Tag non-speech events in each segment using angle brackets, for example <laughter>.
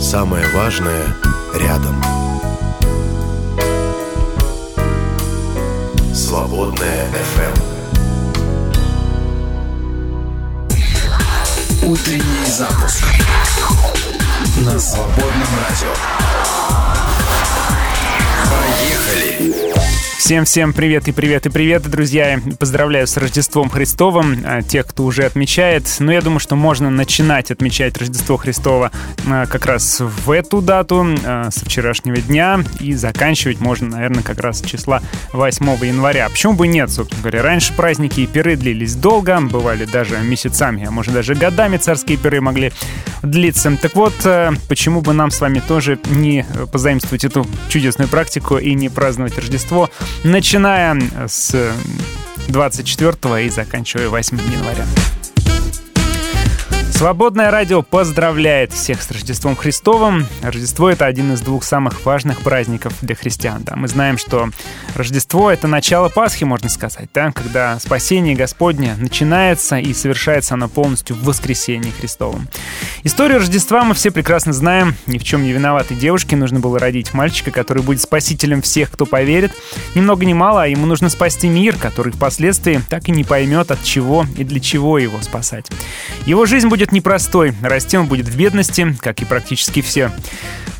Самое важное рядом. Свободная FM. Утренний запуск на свободном радио. Поехали! Всем-всем привет и привет и привет, друзья. Поздравляю с Рождеством Христовым, а, тех, кто уже отмечает. Но я думаю, что можно начинать отмечать Рождество Христово а, как раз в эту дату, а, со вчерашнего дня, и заканчивать можно, наверное, как раз числа 8 января. Почему бы нет, собственно говоря. Раньше праздники и пиры длились долго, бывали даже месяцами, а может даже годами царские пиры могли длиться. Так вот, почему бы нам с вами тоже не позаимствовать эту чудесную практику и не праздновать Рождество начиная с 24 и заканчивая 8 января. Свободное радио поздравляет всех с Рождеством Христовым. Рождество — это один из двух самых важных праздников для христиан. Да? Мы знаем, что Рождество — это начало Пасхи, можно сказать, да? когда спасение Господне начинается и совершается оно полностью в воскресении Христовом. Историю Рождества мы все прекрасно знаем. Ни в чем не виноватой девушке нужно было родить мальчика, который будет спасителем всех, кто поверит. Ни много ни мало, а ему нужно спасти мир, который впоследствии так и не поймет, от чего и для чего его спасать. Его жизнь будет будет непростой. Расти он будет в бедности, как и практически все.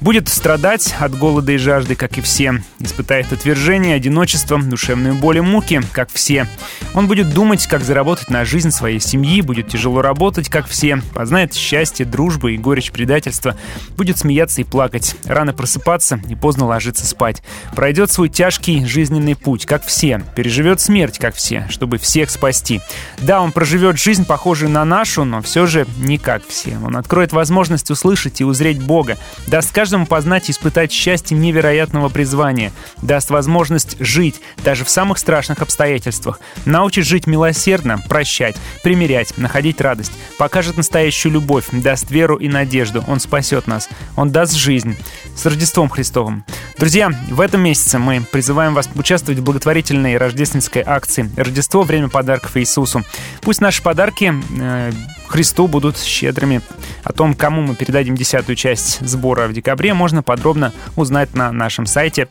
Будет страдать от голода и жажды, как и все. Испытает отвержение, одиночество, душевную боль и муки, как все. Он будет думать, как заработать на жизнь своей семьи, будет тяжело работать, как все. Познает счастье, дружбу и горечь предательства. Будет смеяться и плакать. Рано просыпаться и поздно ложиться спать. Пройдет свой тяжкий жизненный путь, как все. Переживет смерть, как все, чтобы всех спасти. Да, он проживет жизнь, похожую на нашу, но все же не как все. Он откроет возможность услышать и узреть Бога. Даст каждому познать и испытать счастье невероятного призвания, даст возможность жить даже в самых страшных обстоятельствах, научит жить милосердно, прощать, примирять, находить радость, покажет настоящую любовь, даст веру и надежду, Он спасет нас, Он даст жизнь. С Рождеством Христовым! Друзья, в этом месяце мы призываем вас участвовать в благотворительной рождественской акции «Рождество – время подарков Иисусу». Пусть наши подарки э, Христу будут щедрыми. О том, кому мы передадим десятую часть сбора в декабре, можно подробно узнать на нашем сайте.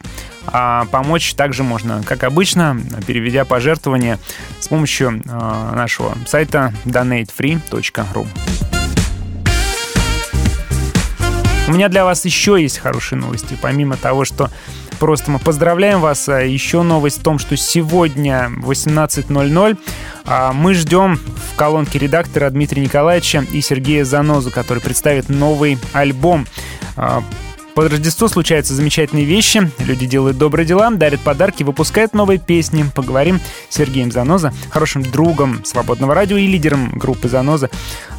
А помочь также можно, как обычно, переведя пожертвования с помощью э, нашего сайта donatefree.ru. У меня для вас еще есть хорошие новости. Помимо того, что просто мы поздравляем вас, а еще новость в том, что сегодня в 18.00 а, мы ждем в колонке редактора Дмитрия Николаевича и Сергея Занозу, который представит новый альбом. Под Рождество случаются замечательные вещи. Люди делают добрые дела, дарят подарки, выпускают новые песни. Поговорим с Сергеем Заноза, хорошим другом Свободного радио и лидером группы Заноза.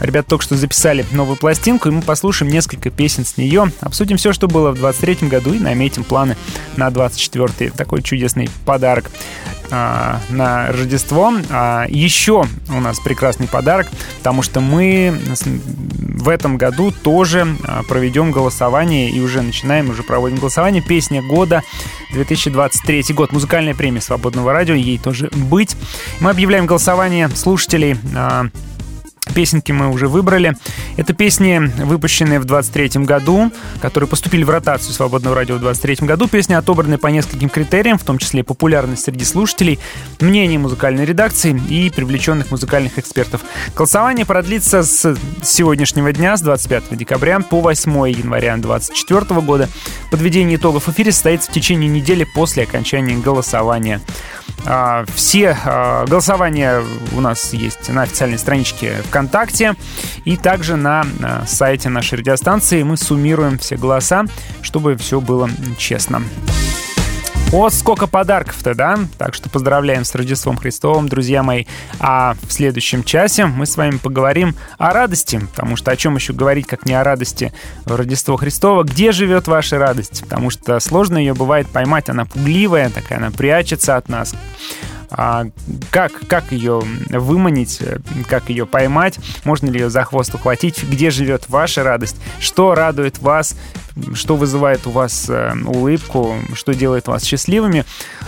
Ребят только что записали новую пластинку, и мы послушаем несколько песен с нее. Обсудим все, что было в 23 году, и наметим планы на 24 Такой чудесный подарок а, на Рождество. А, еще у нас прекрасный подарок, потому что мы в этом году тоже а, проведем голосование и уже начинаем, уже проводим голосование. Песня года 2023 год. Музыкальная премия Свободного радио, ей тоже быть. Мы объявляем голосование слушателей а, Песенки мы уже выбрали. Это песни, выпущенные в 23 году, которые поступили в ротацию Свободного радио в 23 году. Песни отобраны по нескольким критериям, в том числе популярность среди слушателей, мнение музыкальной редакции и привлеченных музыкальных экспертов. Голосование продлится с сегодняшнего дня, с 25 декабря по 8 января 2024 года. Подведение итогов эфира состоится в течение недели после окончания голосования. А, все а, голосования у нас есть на официальной страничке ВКонтакте и также на сайте нашей радиостанции. Мы суммируем все голоса, чтобы все было честно. Вот сколько подарков-то, да? Так что поздравляем с Рождеством Христовым, друзья мои. А в следующем часе мы с вами поговорим о радости, потому что о чем еще говорить, как не о радости Рождества Христова? Где живет ваша радость? Потому что сложно ее бывает поймать, она пугливая, такая, она прячется от нас. А как, как ее выманить, как ее поймать, можно ли ее за хвост ухватить, где живет ваша радость, что радует вас, что вызывает у вас э, улыбку, что делает вас счастливыми.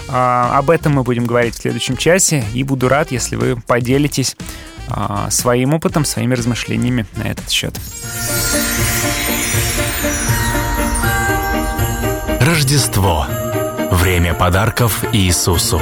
А, об этом мы будем говорить в следующем часе, и буду рад, если вы поделитесь а, своим опытом, своими размышлениями на этот счет. Рождество. Время подарков Иисусу.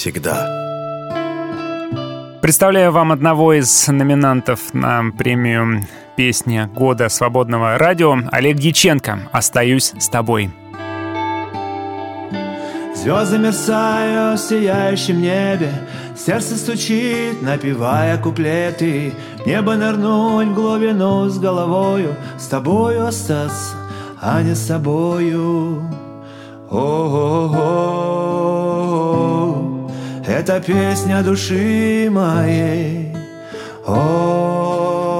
Всегда. Представляю вам одного из номинантов на премию «Песня года свободного радио» Олег Дьяченко «Остаюсь с тобой». Звезды мерцают в сияющем небе Сердце стучит, напевая куплеты Небо нырнуть в глубину с головою С тобою остаться, а не с собою о Это песня души моей. О,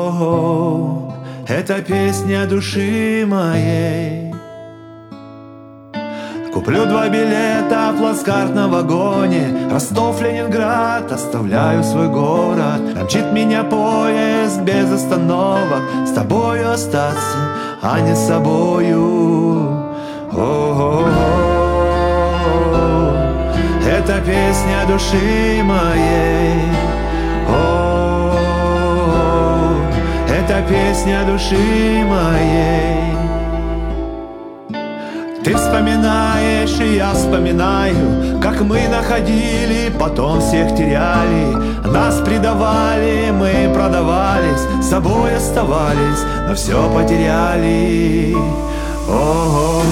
это песня души моей. Куплю два билета в плацкарт на вагоне. Ростов, Ленинград, оставляю свой город. Мчит меня поезд без остановок. С тобою остаться, а не с собою это песня души моей. О, это песня души моей. Ты вспоминаешь, и я вспоминаю, Как мы находили, потом всех теряли. Нас предавали, мы продавались, С собой оставались, но все потеряли. О,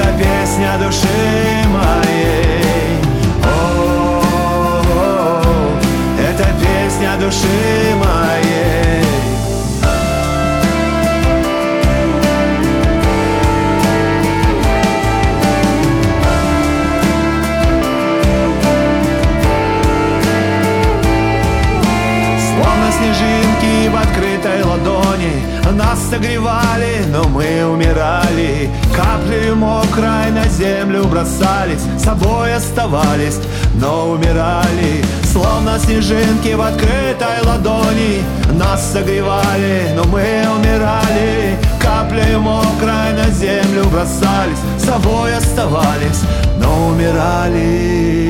это песня души моей. О, это песня души моей. Словно снежинки в Свобода нас согревали, но мы умирали. Каплею мокрой на землю бросались Собой оставались, но умирали. Словно снежинки в открытой ладони. Нас согревали, но мы умирали. Каплею мокрой на землю бросались Собой оставались, но умирали.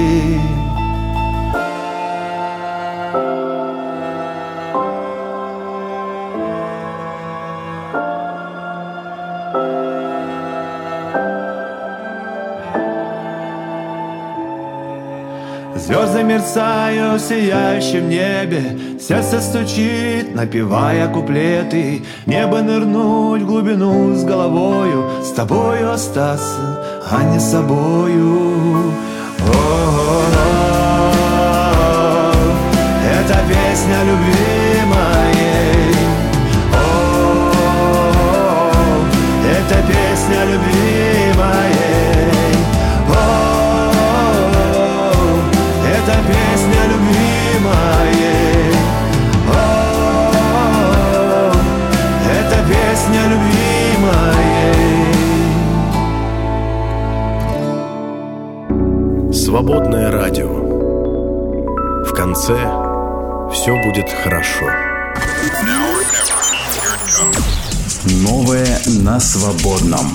Звезды мерцают в сияющем небе Сердце стучит, напевая куплеты. Небо нырнуть в глубину с головою С тобою остаться, а не собою. О-о-о, это песня любви. Свободное радио. В конце все будет хорошо. Новое на свободном.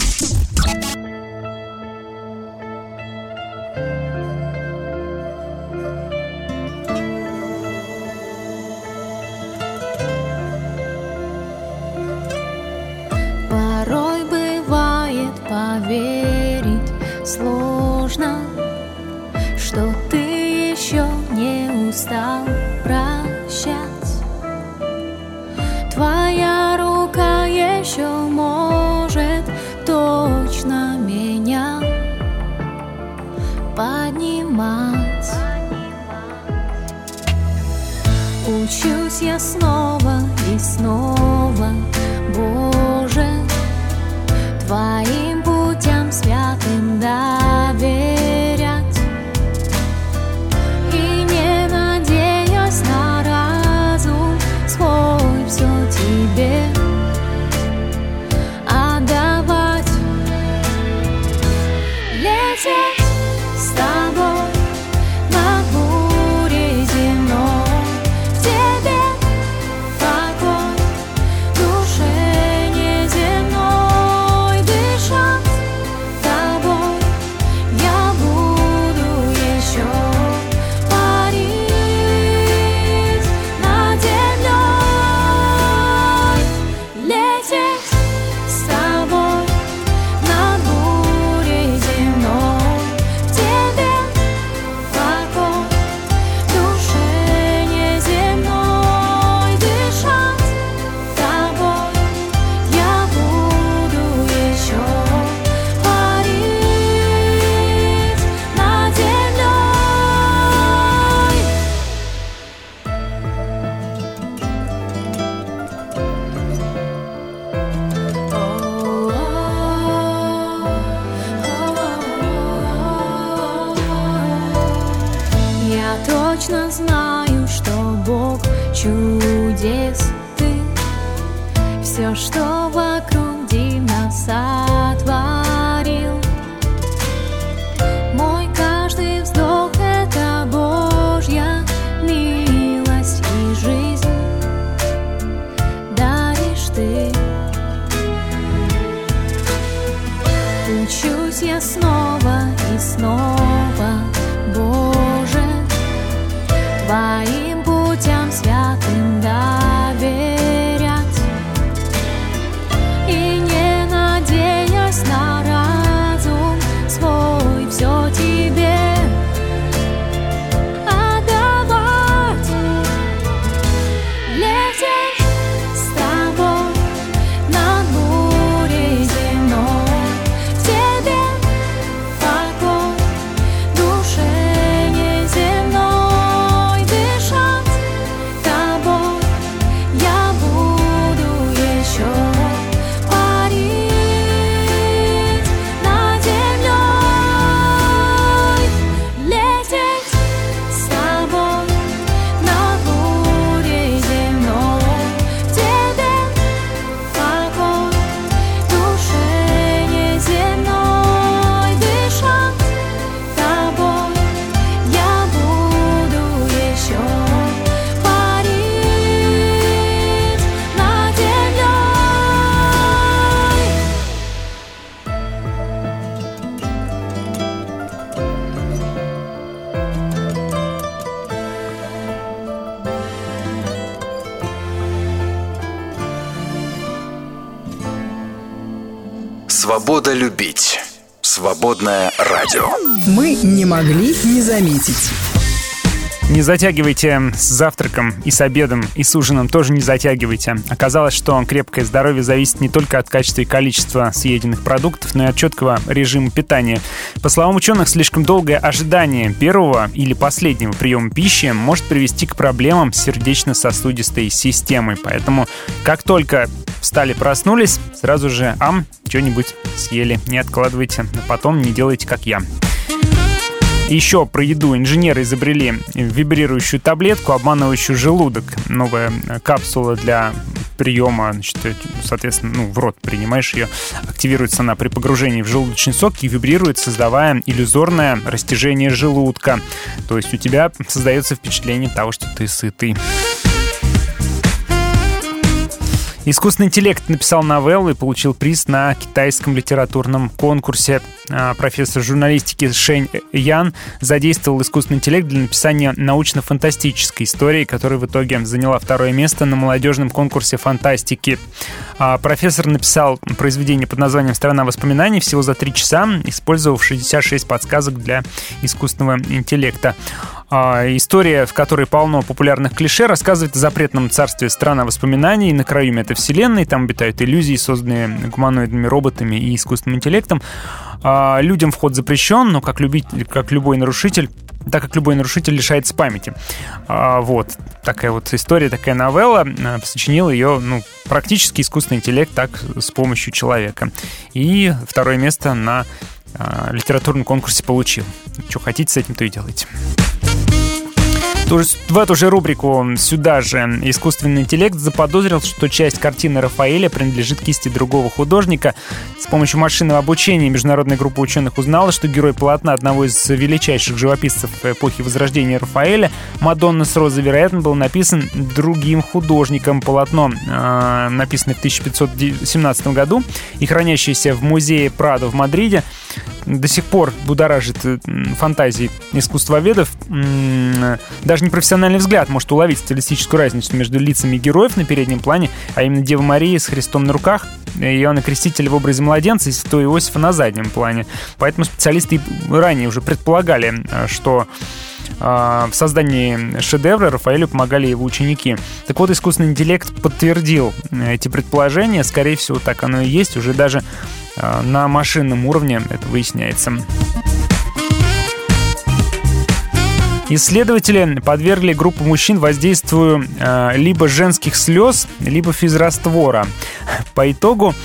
Свободное радио. Мы не могли не заметить. Не затягивайте с завтраком и с обедом, и с ужином тоже не затягивайте. Оказалось, что крепкое здоровье зависит не только от качества и количества съеденных продуктов, но и от четкого режима питания. По словам ученых, слишком долгое ожидание первого или последнего приема пищи может привести к проблемам с сердечно-сосудистой системой. Поэтому, как только встали, проснулись, сразу же ам, что-нибудь съели. Не откладывайте, а потом не делайте, как я. Еще про еду. Инженеры изобрели вибрирующую таблетку, обманывающую желудок. Новая капсула для приема, значит, соответственно, ну, в рот принимаешь ее, активируется она при погружении в желудочный сок и вибрирует, создавая иллюзорное растяжение желудка. То есть у тебя создается впечатление того, что ты сытый. Искусственный интеллект написал новеллу и получил приз на китайском литературном конкурсе. А, профессор журналистики Шэнь Ян задействовал искусственный интеллект для написания научно-фантастической истории, которая в итоге заняла второе место на молодежном конкурсе фантастики. А, профессор написал произведение под названием «Страна воспоминаний» всего за три часа, использовав 66 подсказок для искусственного интеллекта. А, история, в которой полно популярных клише, рассказывает о запретном царстве страна воспоминаний на краю метавселенной. Там обитают иллюзии, созданные гуманоидными роботами и искусственным интеллектом. А, людям вход запрещен, но как, любить, как любой нарушитель так как любой нарушитель лишается памяти. А, вот такая вот история, такая новелла. А, сочинил ее, ну, практически искусственный интеллект так с помощью человека. И второе место на а, литературном конкурсе получил. Что хотите с этим, то и делайте. В эту же рубрику сюда же искусственный интеллект заподозрил, что часть картины Рафаэля принадлежит кисти другого художника. С помощью машинного обучения международная группа ученых узнала, что герой полотна одного из величайших живописцев эпохи Возрождения Рафаэля, Мадонна с розой, вероятно, был написан другим художником. Полотно э, написано в 1517 году и хранящееся в музее Прадо в Мадриде до сих пор будоражит фантазии искусствоведов. Даже непрофессиональный взгляд может уловить стилистическую разницу между лицами героев на переднем плане, а именно Дева Мария с Христом на руках, Иоанна Крестителя в образе младенца и Святого Иосифа на заднем плане. Поэтому специалисты ранее уже предполагали, э, что э, в создании шедевра Рафаэлю помогали его ученики. Так вот, искусственный интеллект подтвердил э, эти предположения. Скорее всего, так оно и есть. Уже даже на машинном уровне это выясняется. Исследователи подвергли группу мужчин воздействию э, либо женских слез, либо физраствора. По итогу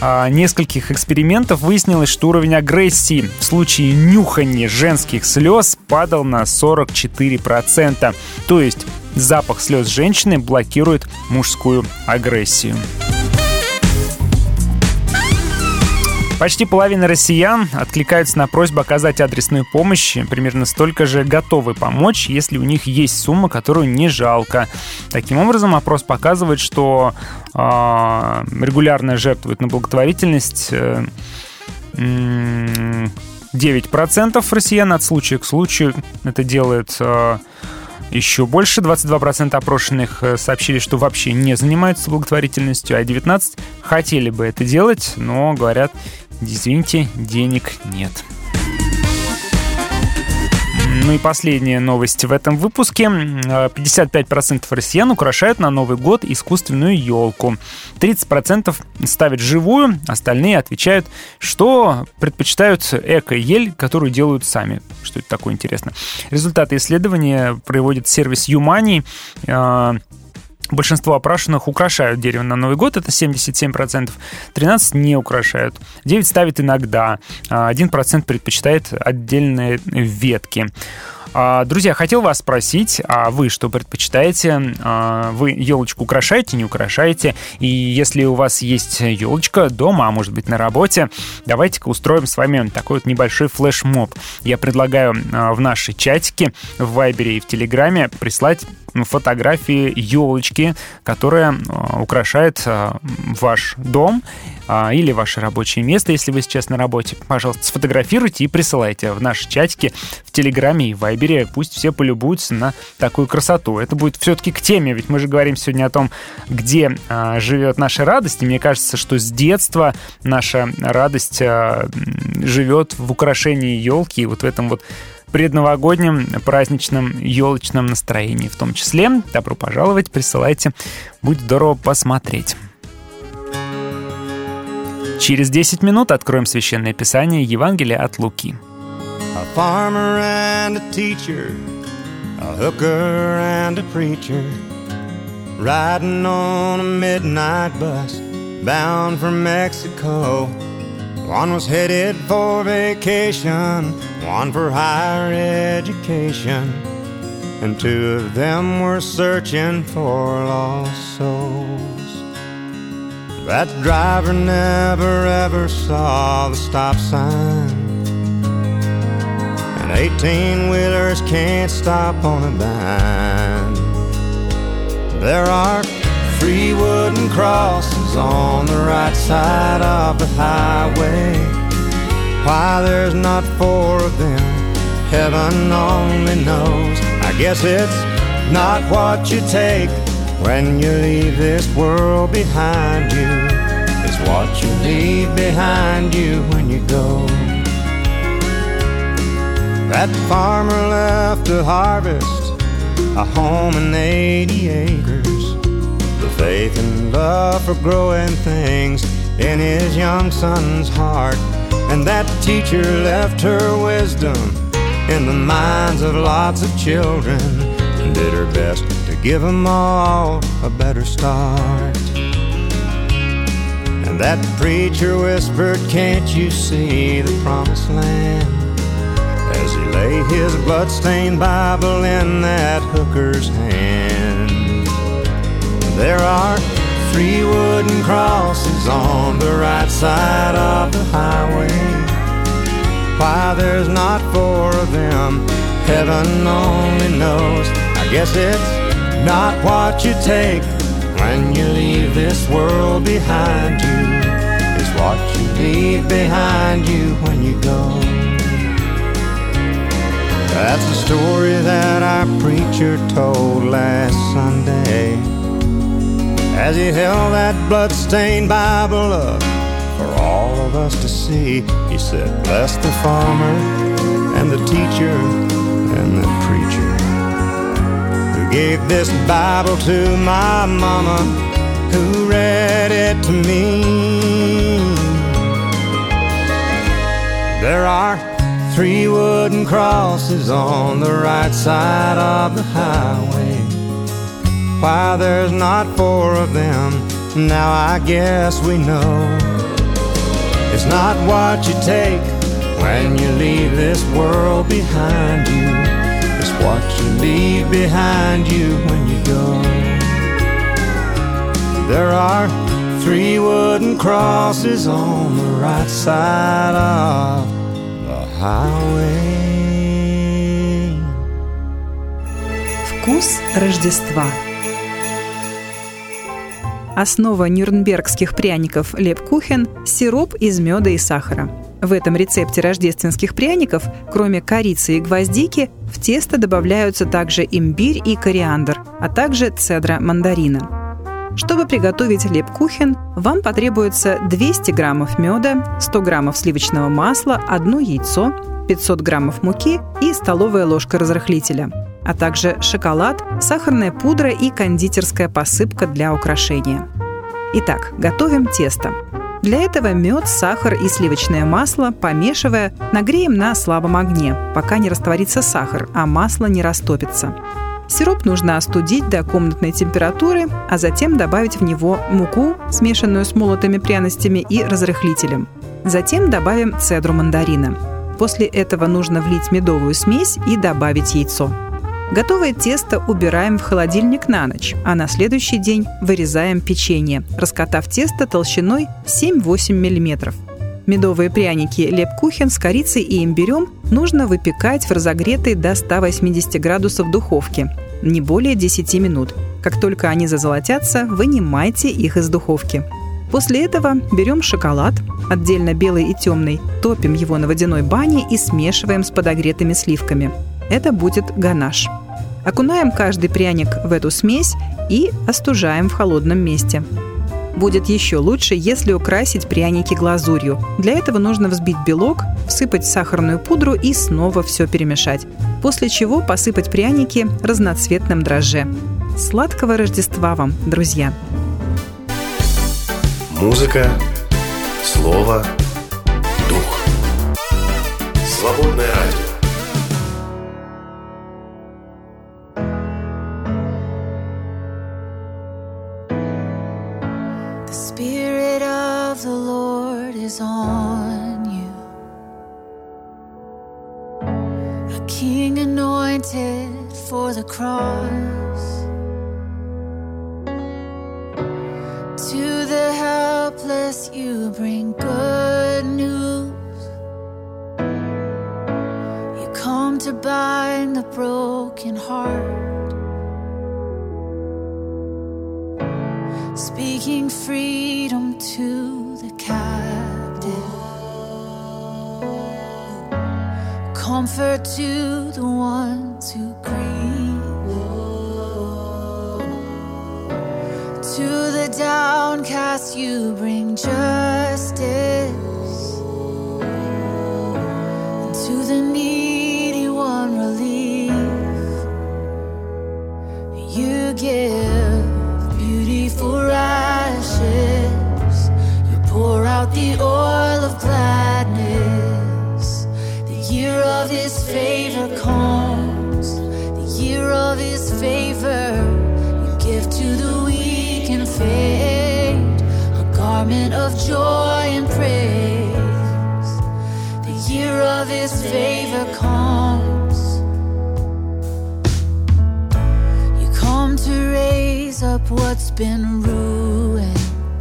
э, нескольких экспериментов выяснилось, что уровень агрессии в случае нюхания женских слез падал на 44%. То есть запах слез женщины блокирует мужскую агрессию. Почти половина россиян откликаются на просьбу оказать адресную помощь. Примерно столько же готовы помочь, если у них есть сумма, которую не жалко. Таким образом, опрос показывает, что э, регулярно жертвуют на благотворительность э, 9% россиян от случая к случаю. Это делает... Э, еще больше. 22% опрошенных э, сообщили, что вообще не занимаются благотворительностью, а 19% хотели бы это делать, но говорят, извините, денег нет. Ну и последняя новость в этом выпуске. 55% россиян украшают на Новый год искусственную елку. 30% ставят живую, остальные отвечают, что предпочитают эко-ель, которую делают сами. Что это такое интересно? Результаты исследования проводит сервис Юмани. Большинство опрашенных украшают дерево на Новый год, это 77%, 13% не украшают, 9% ставят иногда, 1% предпочитает отдельные ветки. А, друзья, хотел вас спросить, а вы что предпочитаете? А, вы елочку украшаете, не украшаете? И если у вас есть елочка дома, а может быть на работе, давайте-ка устроим с вами такой вот небольшой флешмоб. Я предлагаю в наши чатики в Вайбере и в Телеграме прислать фотографии елочки, которая э, украшает э, ваш дом а, или ваше рабочее место, если вы сейчас на работе. Пожалуйста, сфотографируйте и присылайте в наши чатики в Телеграме и Вайбере. Пусть все полюбуются на такую красоту. Это будет все-таки к теме, ведь мы же говорим сегодня о том, где а, живет наша радость. И мне кажется, что с детства наша радость а, живет в украшении елки, и вот в этом вот предновогоднем праздничном елочном настроении в том числе. Добро пожаловать, присылайте. Будет здорово посмотреть. Через 10 минут откроем Священное Писание Евангелия от Луки. A farmer and a teacher, a hooker and a preacher, riding on a midnight bus bound for Mexico. One was headed for vacation, one for higher education, and two of them were searching for lost souls. That driver never ever saw the stop sign. And 18 wheelers can't stop on a dime. There are three wooden crosses on the right side of the highway. Why there's not four of them, heaven only knows. I guess it's not what you take when you leave this world behind you. It's what you leave behind you when you go. That farmer left to harvest a home and 80 acres. Faith and love for growing things in his young son's heart. And that teacher left her wisdom in the minds of lots of children and did her best to give them all a better start. And that preacher whispered, Can't you see the promised land? As he lay his bloodstained Bible in that hooker's hand. There are three wooden crosses on the right side of the highway. Why there's not four of them, heaven only knows. I guess it's not what you take when you leave this world behind you. It's what you leave behind you when you go. That's the story that our preacher told last Sunday as he held that blood-stained Bible up for all of us to see. He said, Bless the farmer and the teacher and the preacher who gave this Bible to my mama who read it to me. There are three wooden crosses on the right side of the highway. Why there's not four of them, now I guess we know. It's not what you take when you leave this world behind you. It's what you leave behind you when you go. There are three wooden crosses on the right side of the highway. Вкус Рождества. Основа нюрнбергских пряников лепкухен – сироп из меда и сахара. В этом рецепте рождественских пряников, кроме корицы и гвоздики, в тесто добавляются также имбирь и кориандр, а также цедра мандарина. Чтобы приготовить лепкухен, вам потребуется 200 граммов меда, 100 граммов сливочного масла, одно яйцо, 500 граммов муки и столовая ложка разрыхлителя, а также шоколад, сахарная пудра и кондитерская посыпка для украшения. Итак, готовим тесто. Для этого мед, сахар и сливочное масло, помешивая, нагреем на слабом огне, пока не растворится сахар, а масло не растопится. Сироп нужно остудить до комнатной температуры, а затем добавить в него муку, смешанную с молотыми пряностями и разрыхлителем. Затем добавим цедру мандарина. После этого нужно влить медовую смесь и добавить яйцо. Готовое тесто убираем в холодильник на ночь, а на следующий день вырезаем печенье, раскатав тесто толщиной 7-8 мм. Медовые пряники лепкухен с корицей и имбирем нужно выпекать в разогретой до 180 градусов духовке не более 10 минут. Как только они зазолотятся, вынимайте их из духовки. После этого берем шоколад, отдельно белый и темный, топим его на водяной бане и смешиваем с подогретыми сливками. Это будет ганаш. Окунаем каждый пряник в эту смесь и остужаем в холодном месте. Будет еще лучше, если украсить пряники глазурью. Для этого нужно взбить белок, всыпать сахарную пудру и снова все перемешать. После чего посыпать пряники разноцветным дрожже. Сладкого Рождества вам, друзья! Музыка, слово, дух. Свободное радио. Cross. To the helpless, you bring good news. You come to bind the broken heart. speaking freedom to the captive, comfort to downcast you bring justice, and to the needy one relief. You give beauty for ashes. You pour out the oil of gladness. The year of his favor comes. The year of his favor. You give to the weak and faint a garment of joy and praise. The year of his favor comes. You come to raise up what's been ruined.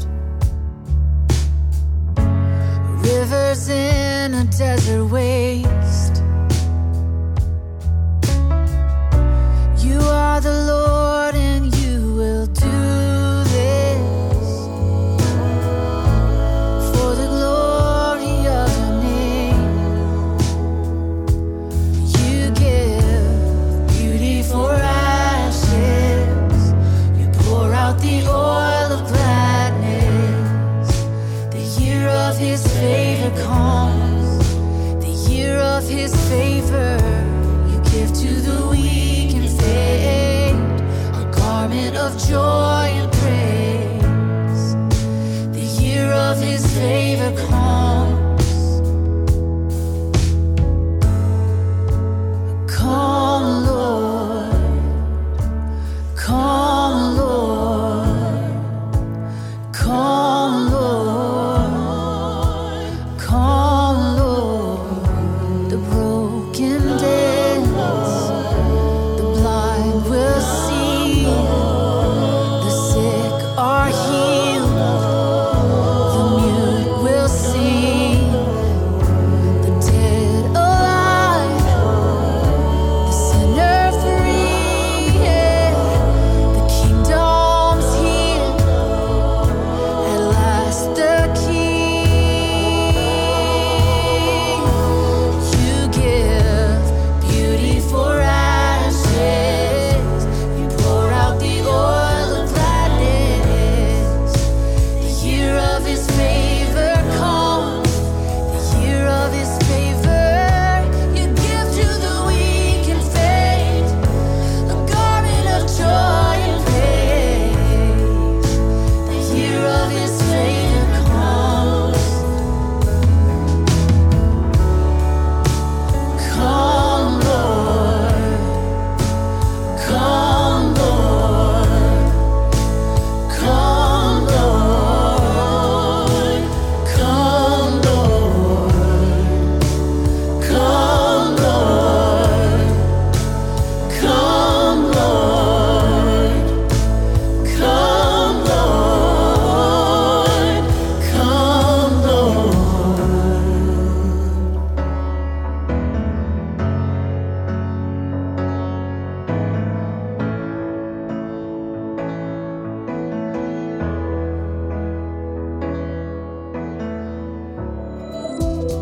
Rivers in a desert waste.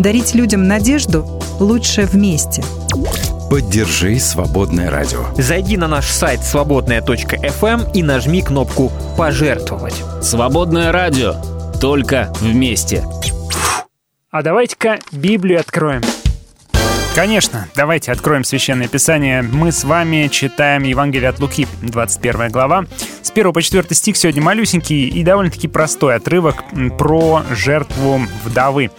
Дарить людям надежду лучше вместе. Поддержи «Свободное радио». Зайди на наш сайт свободная.фм и нажми кнопку «Пожертвовать». Свободное радио. Только вместе. А давайте-ка Библию откроем. Конечно, давайте откроем Священное Писание. Мы с вами читаем Евангелие от Луки, 21 глава. С 1 по 4 стих сегодня малюсенький и довольно-таки простой отрывок про жертву вдовы.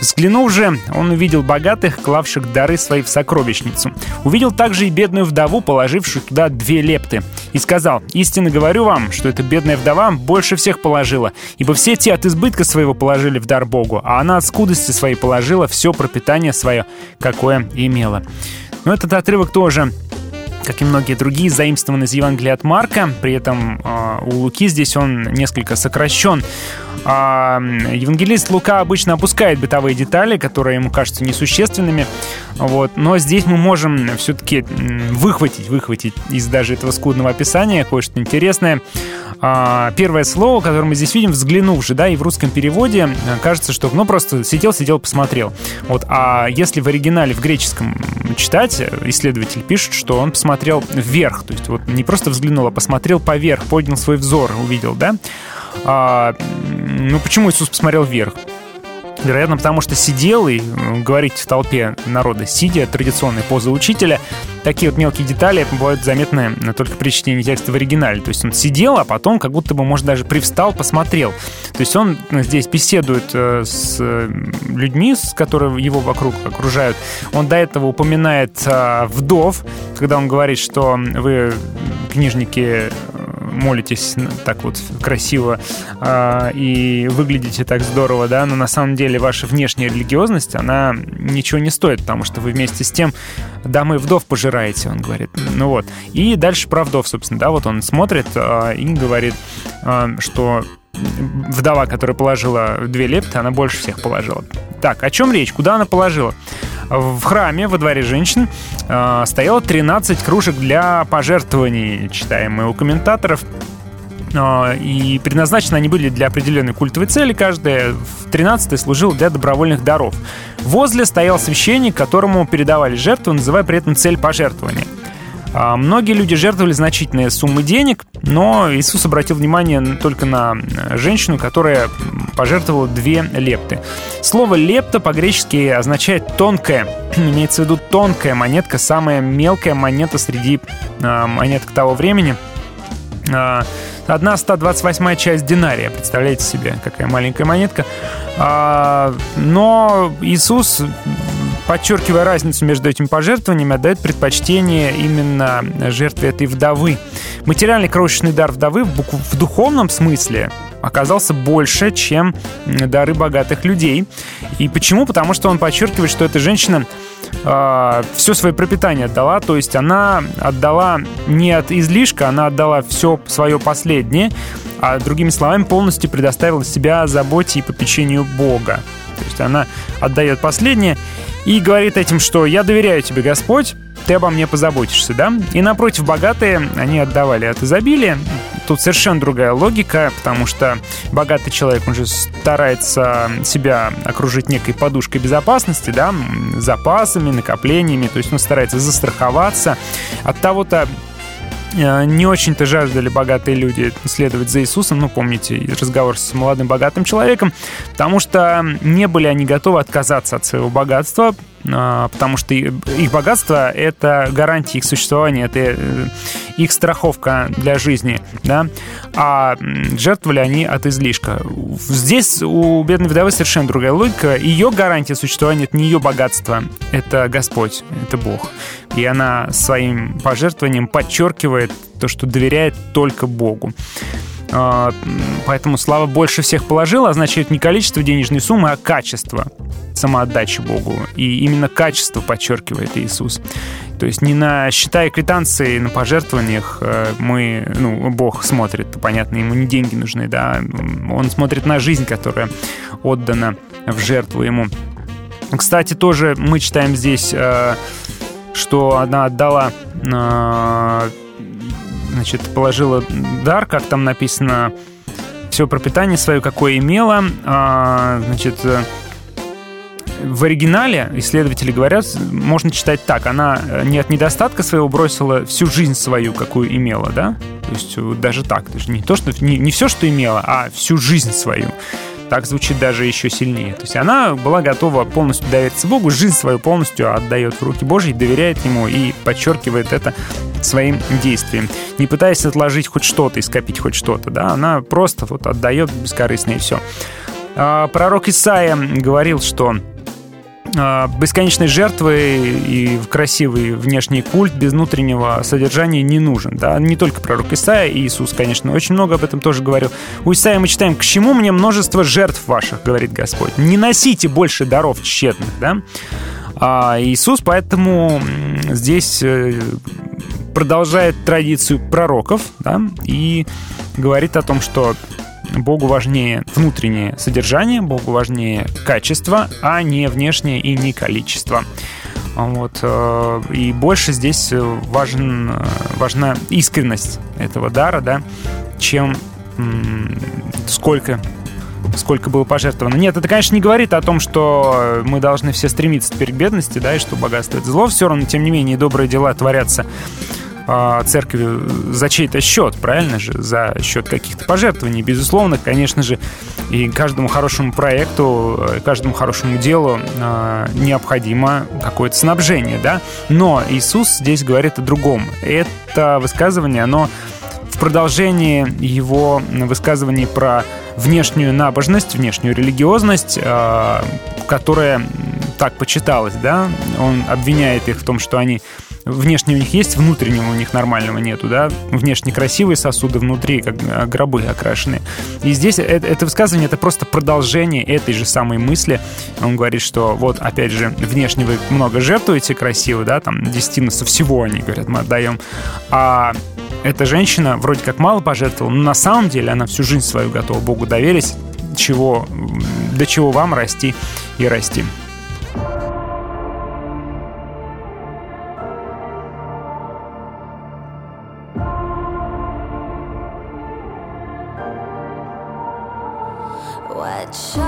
Взглянув же, он увидел богатых, клавших дары свои в сокровищницу. Увидел также и бедную вдову, положившую туда две лепты. И сказал, «Истинно говорю вам, что эта бедная вдова больше всех положила, ибо все те от избытка своего положили в дар Богу, а она от скудости своей положила все пропитание свое, какое имела». Но этот отрывок тоже как и многие другие, заимствован из Евангелия от Марка. При этом э, у Луки здесь он несколько сокращен. А евангелист Лука обычно опускает бытовые детали, которые ему кажутся несущественными. Вот. Но здесь мы можем все-таки выхватить, выхватить из даже этого скудного описания кое-что интересное. А, первое слово, которое мы здесь видим, взглянув же, да, и в русском переводе э, кажется, что, ну, просто сидел, сидел, посмотрел. Вот, а если в оригинале, в греческом читать, исследователь пишет, что он посмотрел вверх, то есть вот не просто взглянул, а посмотрел поверх, поднял свой взор, увидел, да? А, ну, почему Иисус посмотрел вверх? Вероятно, потому что сидел и говорить в толпе народа, сидя, традиционная поза учителя, такие вот мелкие детали бывают заметны только при чтении текста в оригинале. То есть он сидел, а потом как будто бы, может, даже привстал, посмотрел. То есть он здесь беседует э, с людьми, с которые его вокруг окружают. Он до этого упоминает э, вдов, когда он говорит, что вы, книжники, молитесь так вот красиво э, и выглядите так здорово, да, но на самом деле ваша внешняя религиозность, она ничего не стоит, потому что вы вместе с тем дамы вдов пожираете, он говорит. Ну вот. И дальше про вдов, собственно, да, вот он смотрит э, и говорит, э, что вдова, которая положила две лепты, она больше всех положила. Так, о чем речь? Куда она положила? В храме во дворе женщин э, стояло 13 кружек для пожертвований, читаем мы у комментаторов. Э, и предназначены они были для определенной культовой цели. Каждая в 13 служил для добровольных даров. Возле стоял священник, которому передавали жертву, называя при этом цель пожертвования. А, многие люди жертвовали значительные суммы денег, но Иисус обратил внимание только на женщину, которая пожертвовала две лепты. Слово «лепта» по-гречески означает «тонкая». <clears throat> Имеется в виду тонкая монетка, самая мелкая монета среди а, монеток того времени. А, одна 128 часть динария, представляете себе, какая маленькая монетка. Но Иисус подчеркивая разницу между этими пожертвованиями, отдает предпочтение именно жертве этой вдовы. Материальный крошечный дар вдовы в духовном смысле оказался больше, чем дары богатых людей. И почему? Потому что он подчеркивает, что эта женщина э, все свое пропитание отдала, то есть она отдала не от излишка, она отдала все свое последнее, а другими словами полностью предоставила себя заботе и попечению Бога. То есть она отдает последнее и говорит этим, что «я доверяю тебе, Господь, ты обо мне позаботишься, да?» И напротив, богатые, они отдавали от изобилия. Тут совершенно другая логика, потому что богатый человек, он же старается себя окружить некой подушкой безопасности, да, запасами, накоплениями, то есть он старается застраховаться от того-то не очень-то жаждали богатые люди следовать за Иисусом, ну, помните разговор с молодым богатым человеком, потому что не были они готовы отказаться от своего богатства, потому что их богатство — это гарантия их существования, это э, их страховка для жизни, да, а жертвовали они от излишка. Здесь у бедной вдовы совершенно другая логика. Ее гарантия существования — это не ее богатство, это Господь, это Бог. И она своим пожертвованием подчеркивает то, что доверяет только Богу. А, поэтому слава больше всех положила означает не количество денежной суммы, а качество самоотдачи Богу. И именно качество подчеркивает Иисус. То есть не на счета и квитанции, на пожертвованиях э, мы, ну, Бог смотрит, понятно, ему не деньги нужны, да, он смотрит на жизнь, которая отдана в жертву ему. Кстати, тоже мы читаем здесь, э, что она отдала э, значит, положила дар, как там написано, все пропитание свое, какое имела, а, значит, в оригинале исследователи говорят, можно читать так. Она э, не от недостатка своего бросила всю жизнь свою, какую имела, да? То есть вот даже так. То есть не то, что не, не все, что имела, а всю жизнь свою. Так звучит даже еще сильнее. То есть она была готова полностью довериться Богу, жизнь свою полностью отдает в руки Божьи, доверяет Ему и подчеркивает это своим действием. Не пытаясь отложить хоть что-то и скопить хоть что-то, да, она просто вот отдает бескорыстно и все. А, пророк Исаия говорил, что бесконечной жертвы и красивый внешний культ без внутреннего содержания не нужен. Да? Не только пророк Исаия, и Иисус, конечно, очень много об этом тоже говорил. У Исаия мы читаем, «К чему мне множество жертв ваших, говорит Господь? Не носите больше даров тщетных». Да? А Иисус поэтому здесь э, продолжает традицию пророков да, и говорит о том, что Богу важнее внутреннее содержание, Богу важнее качество, а не внешнее и не количество. Вот. Э, и больше здесь важен, важна искренность этого дара, да, чем сколько сколько было пожертвовано. Нет, это, конечно, не говорит о том, что мы должны все стремиться теперь к бедности, да, и что богатство — это зло. Все равно, тем не менее, добрые дела творятся церкви за чей-то счет, правильно же, за счет каких-то пожертвований. Безусловно, конечно же, и каждому хорошему проекту, э, каждому хорошему делу а, необходимо какое-то снабжение, да. Но Иисус здесь говорит о другом. Это высказывание, оно в продолжении его высказываний про внешнюю набожность, внешнюю религиозность, а, которая так почиталась, да, он обвиняет их в том, что они внешне у них есть, внутреннего у них нормального нету, да, внешне красивые сосуды, внутри как а, гробы окрашенные. И здесь это, это высказывание, это просто продолжение этой же самой мысли. Он говорит, что вот, опять же, внешне вы много жертвуете красиво, да, там, десятина со всего, они говорят, мы отдаем, а эта женщина вроде как мало пожертвовала, но на самом деле она всю жизнь свою готова Богу доверить, чего, до чего вам расти и расти. Show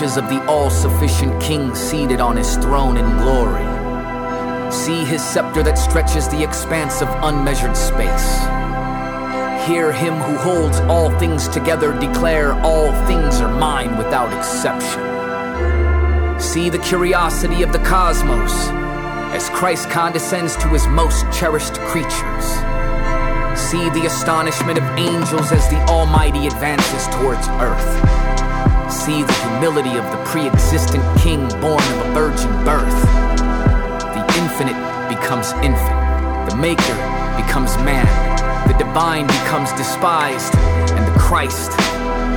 of the all sufficient King seated on his throne in glory. See his scepter that stretches the expanse of unmeasured space. Hear him who holds all things together declare, All things are mine without exception. See the curiosity of the cosmos as Christ condescends to his most cherished creatures. See the astonishment of angels as the Almighty advances towards earth. See the humility of the pre existent King born of a virgin birth. The infinite becomes infant, the Maker becomes man, the divine becomes despised, and the Christ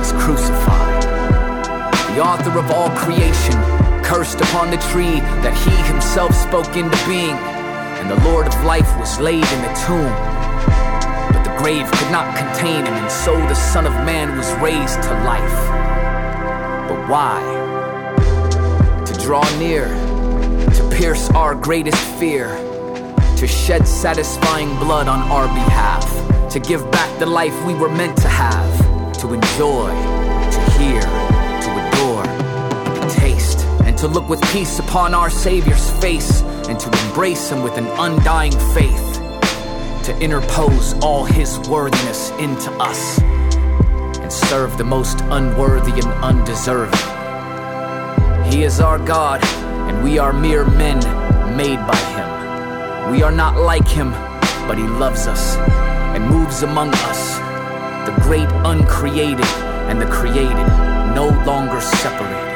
is crucified. The author of all creation cursed upon the tree that he himself spoke into being, and the Lord of life was laid in the tomb. But the grave could not contain him, and so the Son of Man was raised to life. Why? To draw near, to pierce our greatest fear, to shed satisfying blood on our behalf, to give back the life we were meant to have, to enjoy, to hear, to adore, to taste, and to look with peace upon our Savior's face, and to embrace Him with an undying faith, to interpose all His worthiness into us, serve the most unworthy and undeserving. He is our God, and we are mere men made by Him. We are not like Him, but He loves us and moves among us, the great uncreated and the created, no longer separated.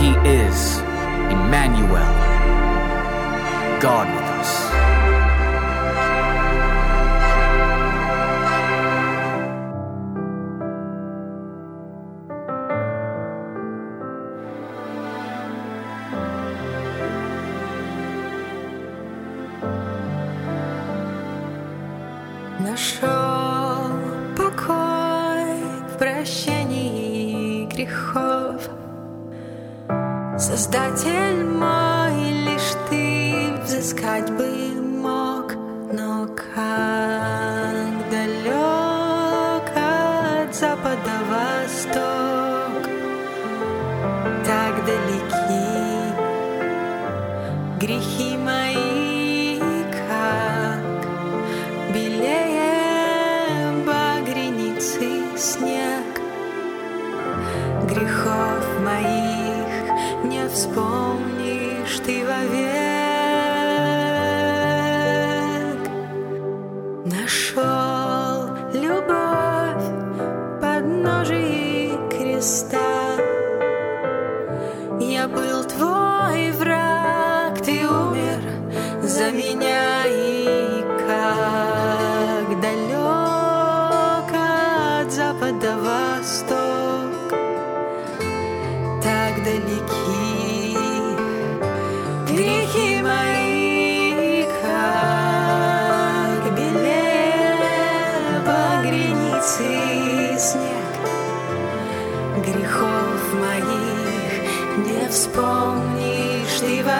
He is Emmanuel, God грехов. Создатель мой, лишь ты взыскать бы мог Но как далек от запада восток Так далеки грехи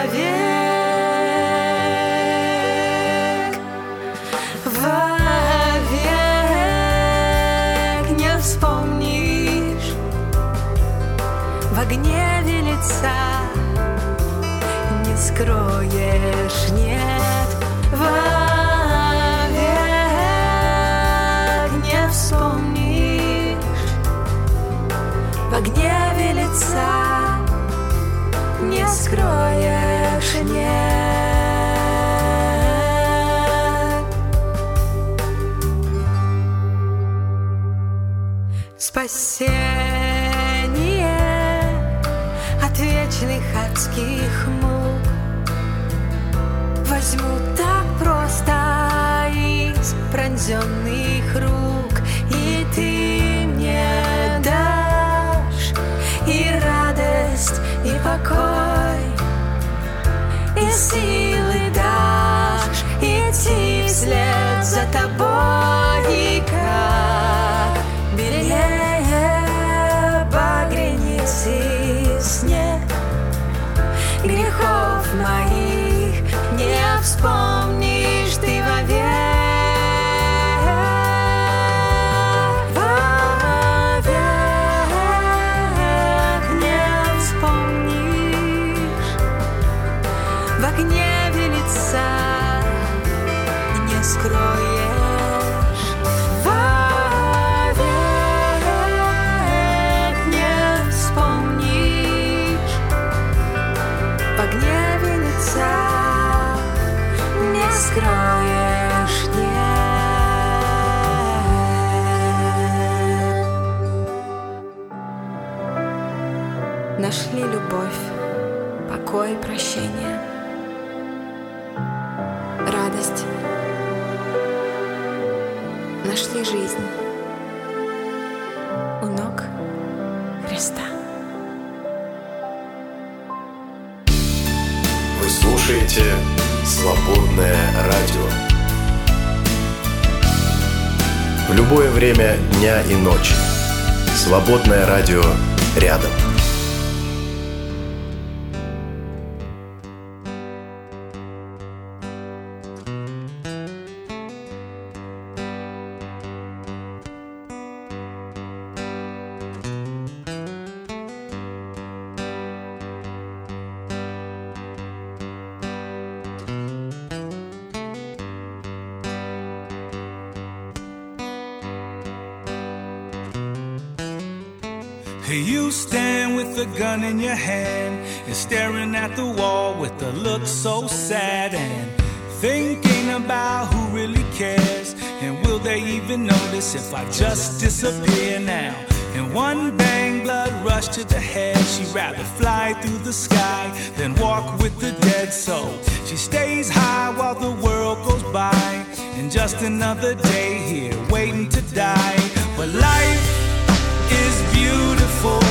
вовек. Вовек не вспомнишь. В гневе лица не скроешь, нет, вовек не вспомнишь. В гневе лица не скроешь, адских мук. Возьму так просто из пронзенных рук. И ты мне дашь и радость, и покой И силы дашь идти вслед любое время дня и ночи. «Свободное радио» рядом. If I just disappear now? And one bang, blood rush to the head. She'd rather fly through the sky than walk with the dead. So she stays high while the world goes by. And just another day here, waiting to die. But life is beautiful.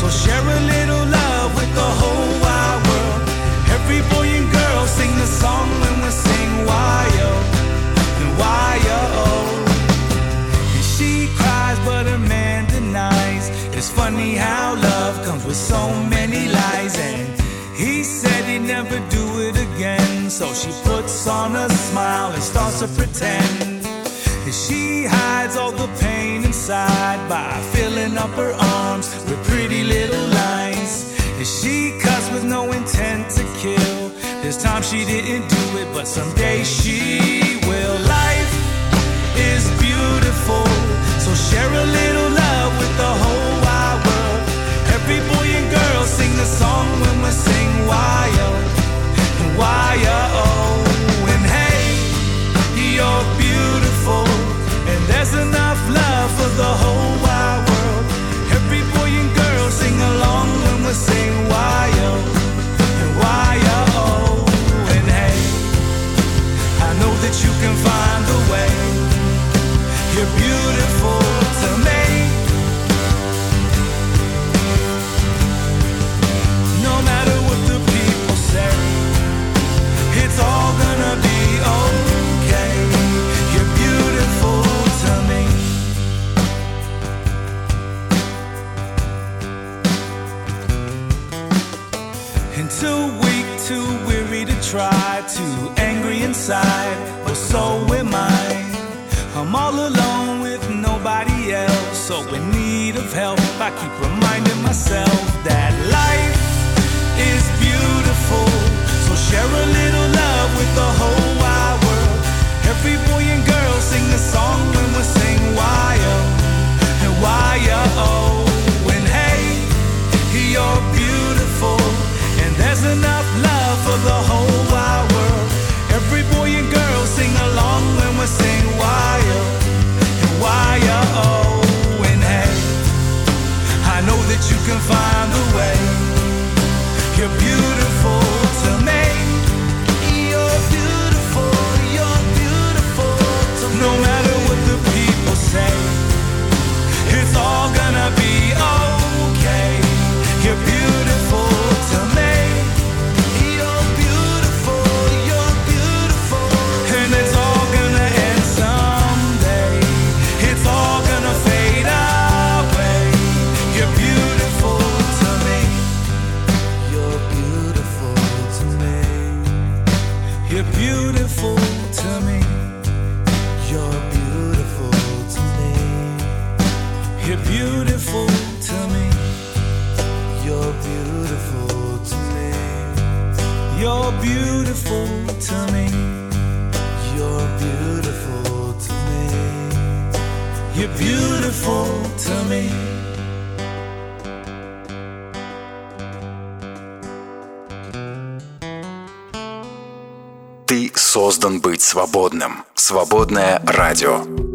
So share a little love with the whole wide world. Every boy and girl sing the song when we sing oh and why It's funny how love comes with so many lies. And he said he'd never do it again. So she puts on a smile and starts to pretend. And she hides all the pain inside by filling up her arms with pretty little lines. And she cuts with no intent to kill. This time she didn't do it, but someday she will. Life is beautiful, so share a little love with the whole the song when we sing why oh why oh and hey, you're beautiful, and there's enough love for the whole wide world. Every boy and girl sing along when we sing why oh why oh and hey, I know that you can find weary to angry inside, but so am I. I'm all alone with nobody else, so in need of help. I keep reminding myself that life свободным. Свободное радио.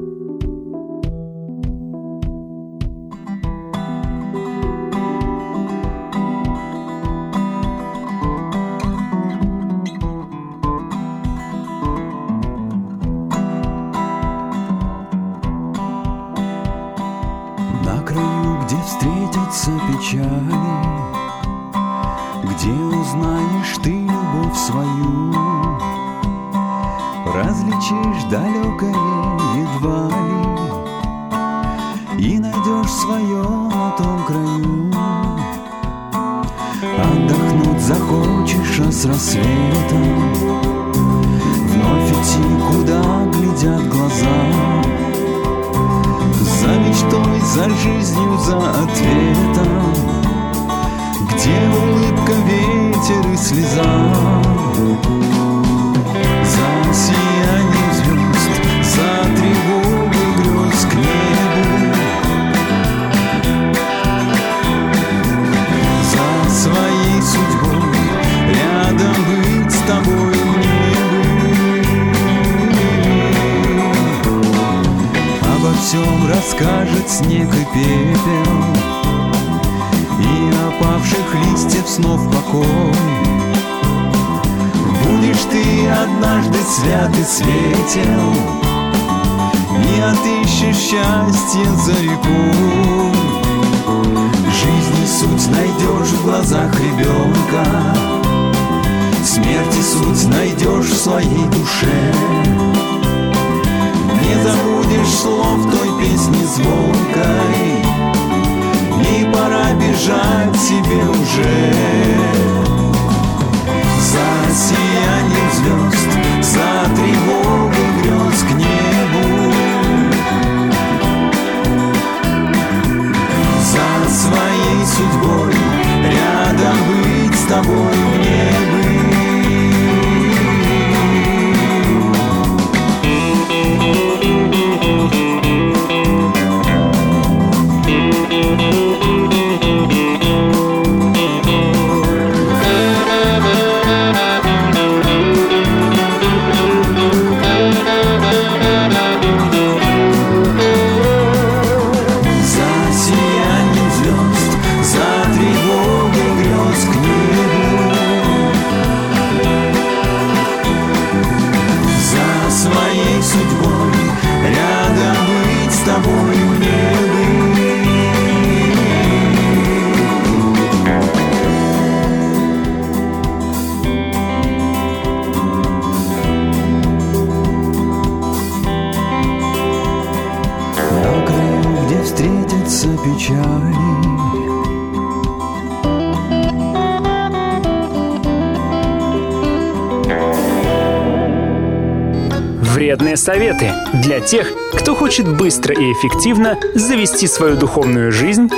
Вредные советы для тех, кто хочет быстро и эффективно завести свою духовную жизнь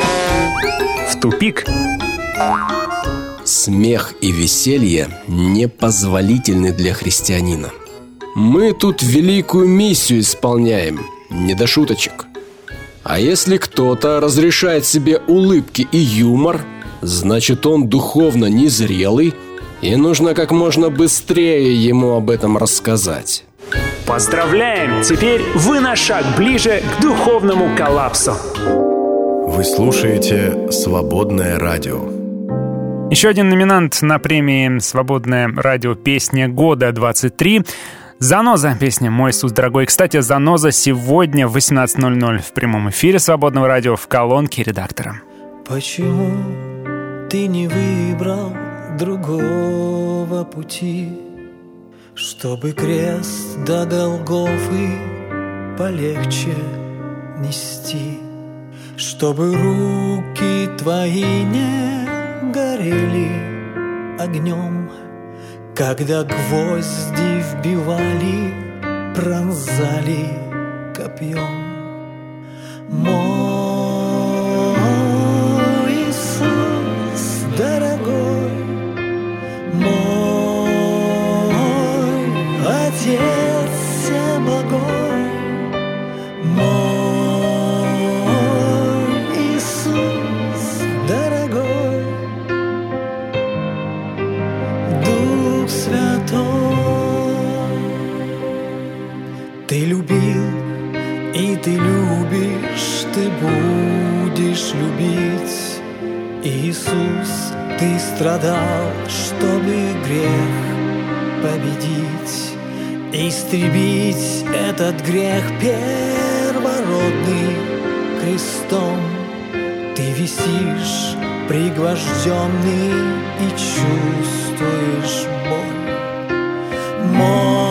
в тупик. Смех и веселье непозволительны для христианина. Мы тут великую миссию исполняем, не до шуточек. А если кто-то разрешает себе улыбки и юмор, значит он духовно незрелый, и нужно как можно быстрее ему об этом рассказать. Поздравляем! Теперь вы на шаг ближе к духовному коллапсу. Вы слушаете «Свободное радио». Еще один номинант на премии «Свободное радио. Песня года 23». Заноза, песня «Мой Иисус дорогой». Кстати, Заноза сегодня в 18.00 в прямом эфире «Свободного радио» в колонке редактора. Почему ты не выбрал другого пути, Чтобы крест до Голгофы полегче нести, Чтобы руки твои не горели огнем, Когда гвозди вбивали, пронзали копьем. Мой любить. Иисус, ты страдал, чтобы грех победить, истребить этот грех первородный крестом. Ты висишь пригвожденный и чувствуешь боль. Мой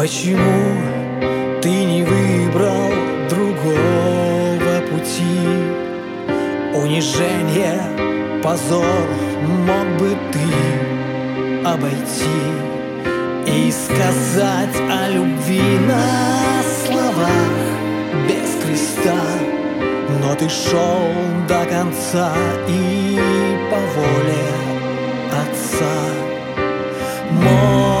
Почему ты не выбрал другого пути? Унижение, позор мог бы ты обойти И сказать о любви на словах без креста Но ты шел до конца и по воле Отца мой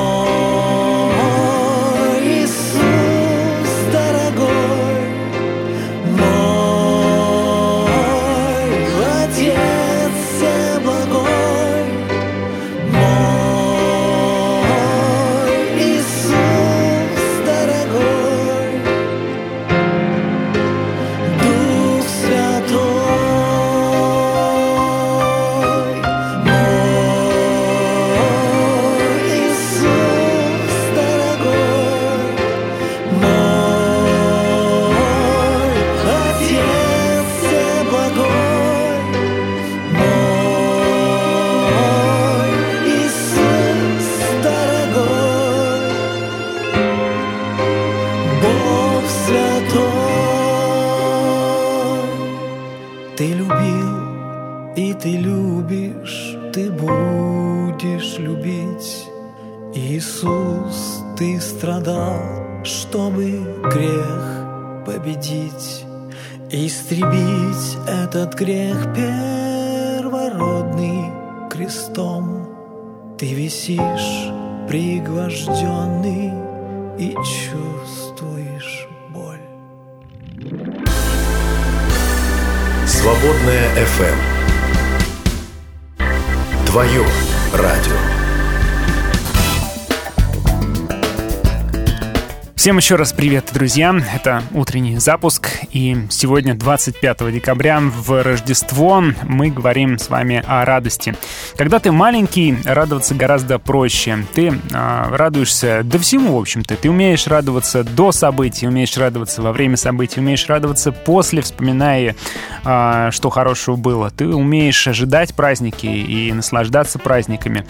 победить, истребить этот грех первородный крестом. Ты висишь пригвожденный и чувствуешь боль. Свободная FM. Твое радио. Всем еще раз привет, друзья. Это утренний запуск. И сегодня, 25 декабря, в Рождество, мы говорим с вами о радости. Когда ты маленький, радоваться гораздо проще. Ты а, радуешься до всему, в общем-то. Ты умеешь радоваться до событий, умеешь радоваться во время событий, умеешь радоваться после, вспоминая, а, что хорошего было. Ты умеешь ожидать праздники и наслаждаться праздниками,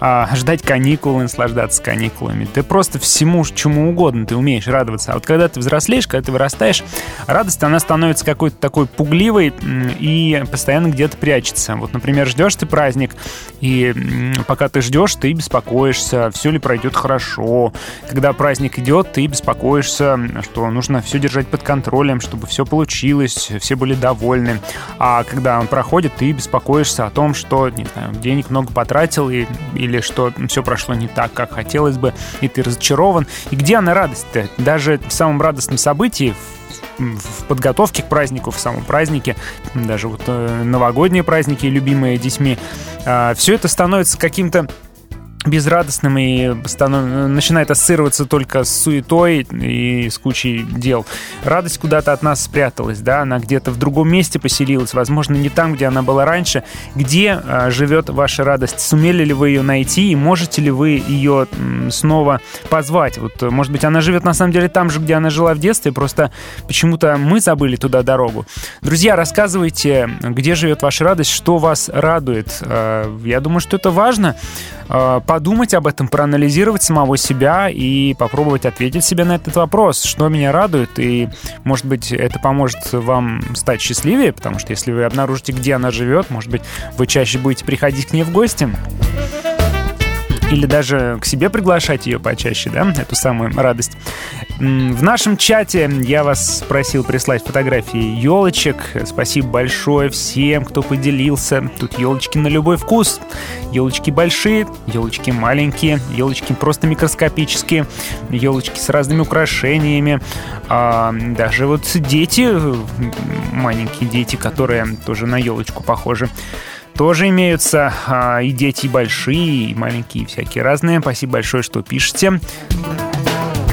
а, ждать каникулы, наслаждаться каникулами. Ты просто всему, чему угодно ты умеешь радоваться. А вот когда ты взрослеешь, когда ты вырастаешь, радость, она становится какой-то такой пугливой и постоянно где-то прячется. Вот, например, ждешь ты праздник, и пока ты ждешь, ты беспокоишься, все ли пройдет хорошо. Когда праздник идет, ты беспокоишься, что нужно все держать под контролем, чтобы все получилось, все были довольны. А когда он проходит, ты беспокоишься о том, что, не знаю, денег много потратил, и, или что все прошло не так, как хотелось бы, и ты разочарован. И где она радость-то? Даже в самом радостном событии, в- подготовке к празднику, в самом празднике, даже вот э, новогодние праздники, любимые детьми, все это становится каким-то безрадостным и станов... начинает ассоциироваться только с суетой и с кучей дел. Радость куда-то от нас спряталась, да, она где-то в другом месте поселилась, возможно, не там, где она была раньше. Где а, живет ваша радость? Сумели ли вы ее найти и можете ли вы ее снова позвать? Вот, э, может быть, она живет на самом деле там же, где она жила в детстве, просто почему-то мы забыли туда дорогу. Друзья, рассказывайте, где живет ваша радость, что вас радует. Э, Я думаю, что это важно. Э, подумать об этом, проанализировать самого себя и попробовать ответить себе на этот вопрос, что меня радует, и, может быть, это поможет вам стать счастливее, потому что если вы обнаружите, где она живет, может быть, вы чаще будете приходить к ней в гости или даже к себе приглашать ее почаще, да, эту самую радость. В нашем чате я вас просил прислать фотографии елочек. Спасибо большое всем, кто поделился. Тут елочки на любой вкус. Елочки большие, елочки маленькие, елочки просто микроскопические, елочки с разными украшениями. А, даже вот дети, маленькие дети, которые тоже на елочку похожи тоже имеются. А, и дети большие, и маленькие, и всякие разные. Спасибо большое, что пишете.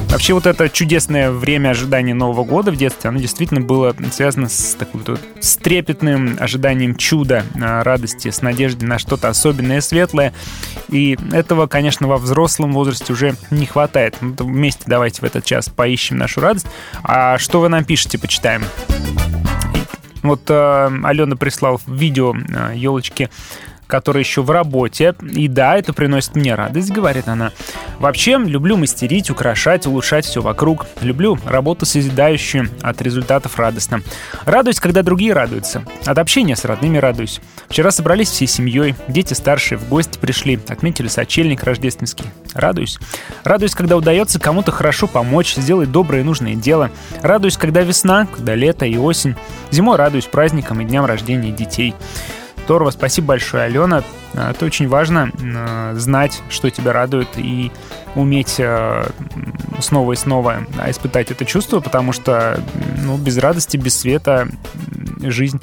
Вообще вот это чудесное время ожидания Нового года в детстве, оно действительно было связано с такой вот с трепетным ожиданием чуда, а, радости, с надеждой на что-то особенное, светлое. И этого, конечно, во взрослом возрасте уже не хватает. Ну, вместе давайте в этот час поищем нашу радость. А что вы нам пишете, почитаем. Вот э, Алена прислал видео э, елочки которая еще в работе. И да, это приносит мне радость, говорит она. Вообще, люблю мастерить, украшать, улучшать все вокруг. Люблю работу созидающую, от результатов радостно. Радуюсь, когда другие радуются. От общения с родными радуюсь. Вчера собрались всей семьей, дети старшие в гости пришли, отметили сочельник рождественский. Радуюсь. Радуюсь, когда удается кому-то хорошо помочь, сделать доброе и нужное дело. Радуюсь, когда весна, когда лето и осень. Зимой радуюсь праздникам и дням рождения детей. Здорово, спасибо большое, Алена. А, это очень важно, а, знать, что тебя радует, и уметь а, снова и снова испытать это чувство, потому что ну, без радости, без света жизнь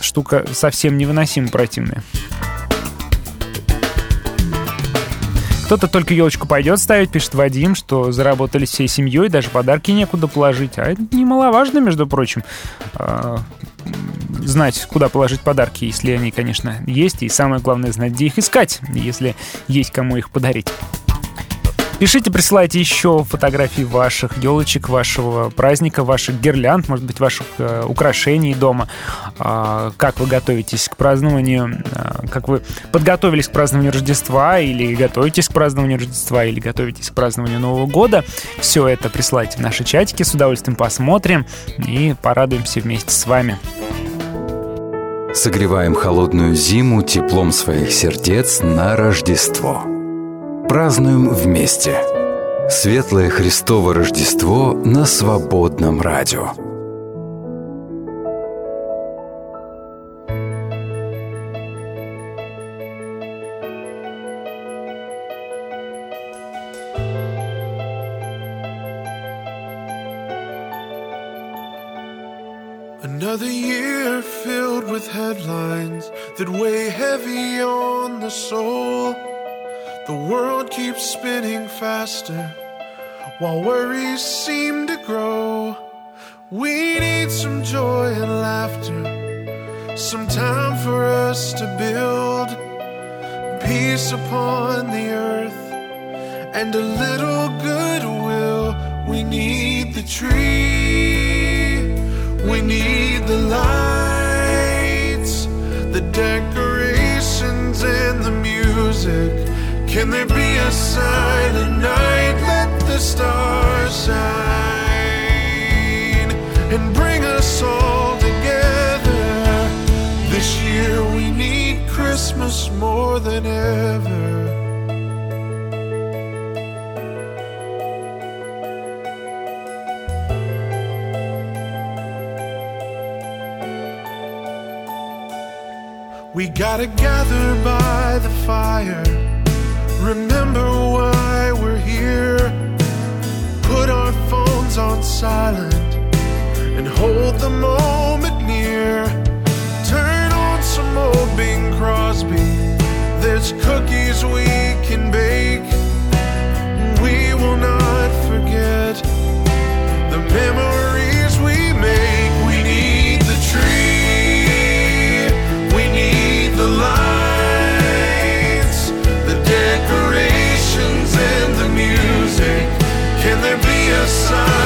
штука совсем невыносимо противная. Кто-то только елочку пойдет ставить, пишет Вадим, что заработали всей семьей, даже подарки некуда положить. А это немаловажно, между прочим знать, куда положить подарки, если они, конечно, есть, и самое главное, знать, где их искать, если есть кому их подарить. Пишите, присылайте еще фотографии ваших елочек, вашего праздника, ваших гирлянд, может быть, ваших э, украшений дома. Э, как вы готовитесь к празднованию, э, как вы подготовились к празднованию Рождества, или готовитесь к празднованию Рождества, или готовитесь к празднованию Нового года. Все это присылайте в наши чатики, с удовольствием посмотрим и порадуемся вместе с вами. Согреваем холодную зиму теплом своих сердец на Рождество. Празднуем вместе. Светлое Христово Рождество на свободном радио. Another year filled with headlines that weigh heavy on the soul. The world keeps spinning faster while worries seem to grow. We need some joy and laughter, some time for us to build peace upon the earth and a little goodwill. We need the tree, we need the lights, the decorations, and the music. Can there be a silent night? Let the stars shine and bring us all together. This year we need Christmas more than ever. We gotta gather by the fire. On silent and hold the moment near. Turn on some old Bing Crosby. There's cookies we can bake. We will not forget the memories we make. We need the tree. We need the lights, the decorations, and the music. Can there be a silent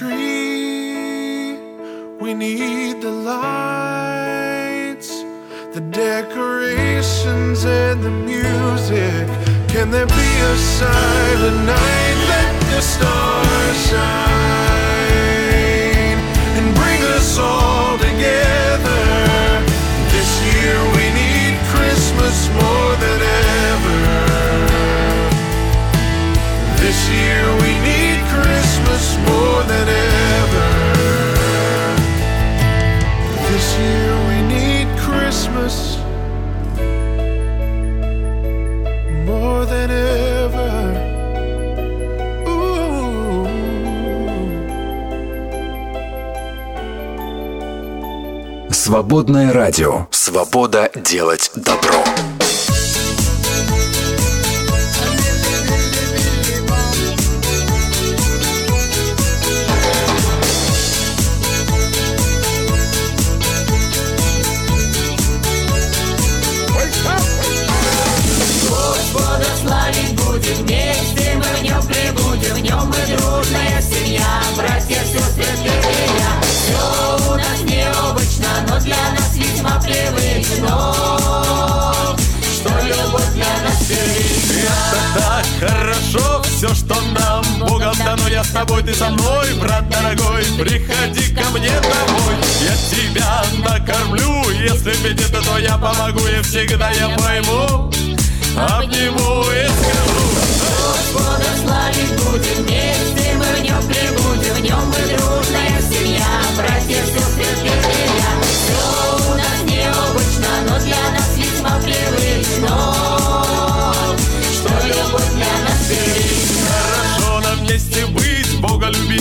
tree. We need the lights, the decorations, and the music. Can there be a silent night? Let the stars shine and bring us all together. This year we need Christmas more than ever. This year we need Christmas more. Свободное радио. Свобода делать добро.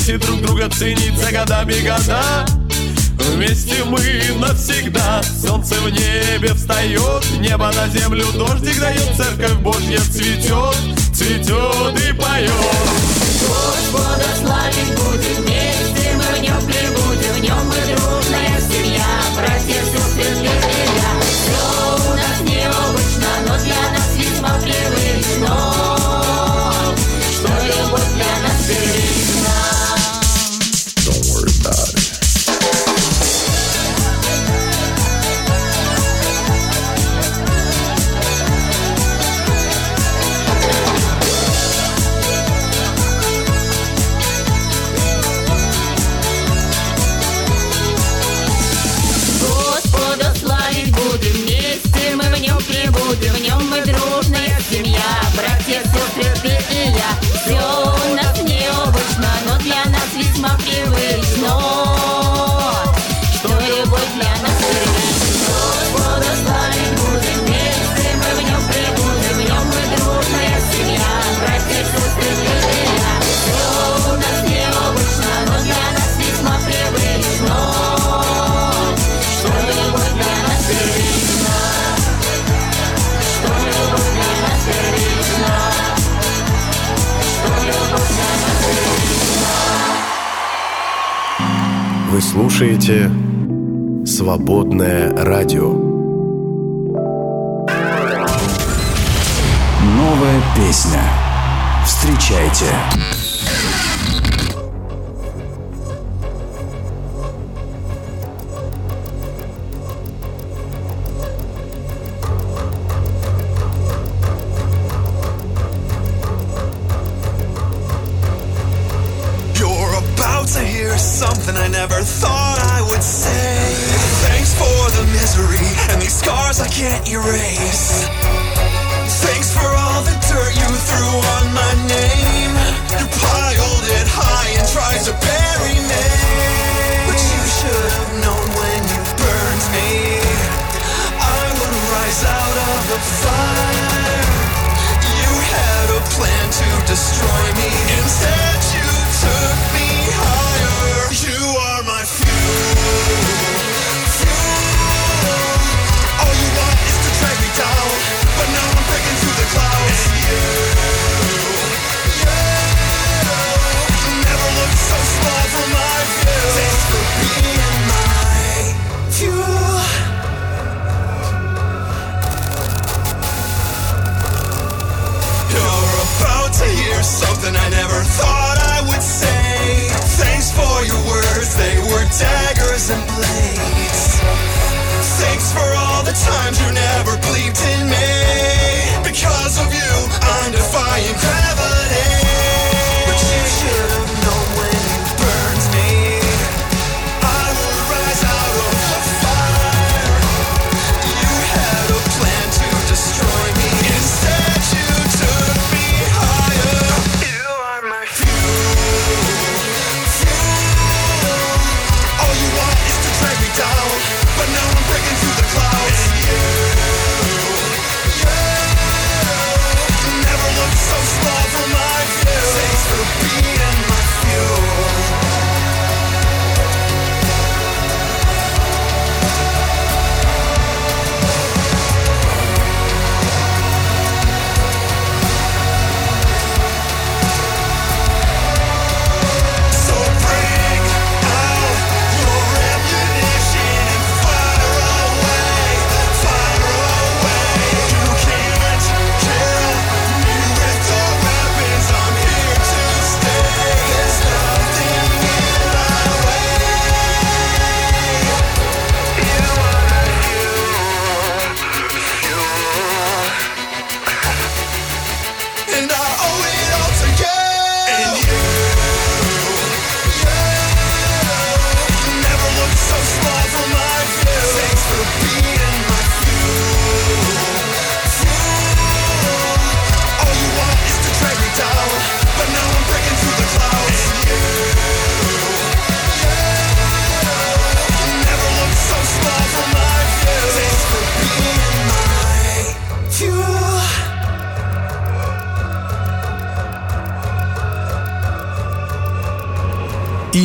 вместе друг друга ценить за годами года. Вместе мы навсегда. Солнце в небе встает Небо на землю дождик дает Церковь Божья цветет Цветет и поет. Господа славить будем Вместе мы в нем прибудем В нем мы дружная семья Братья, сестры, для тебя Все у нас необычно Но для нас весьма привычно. слушаете «Свободное радио». Новая песня. Встречайте.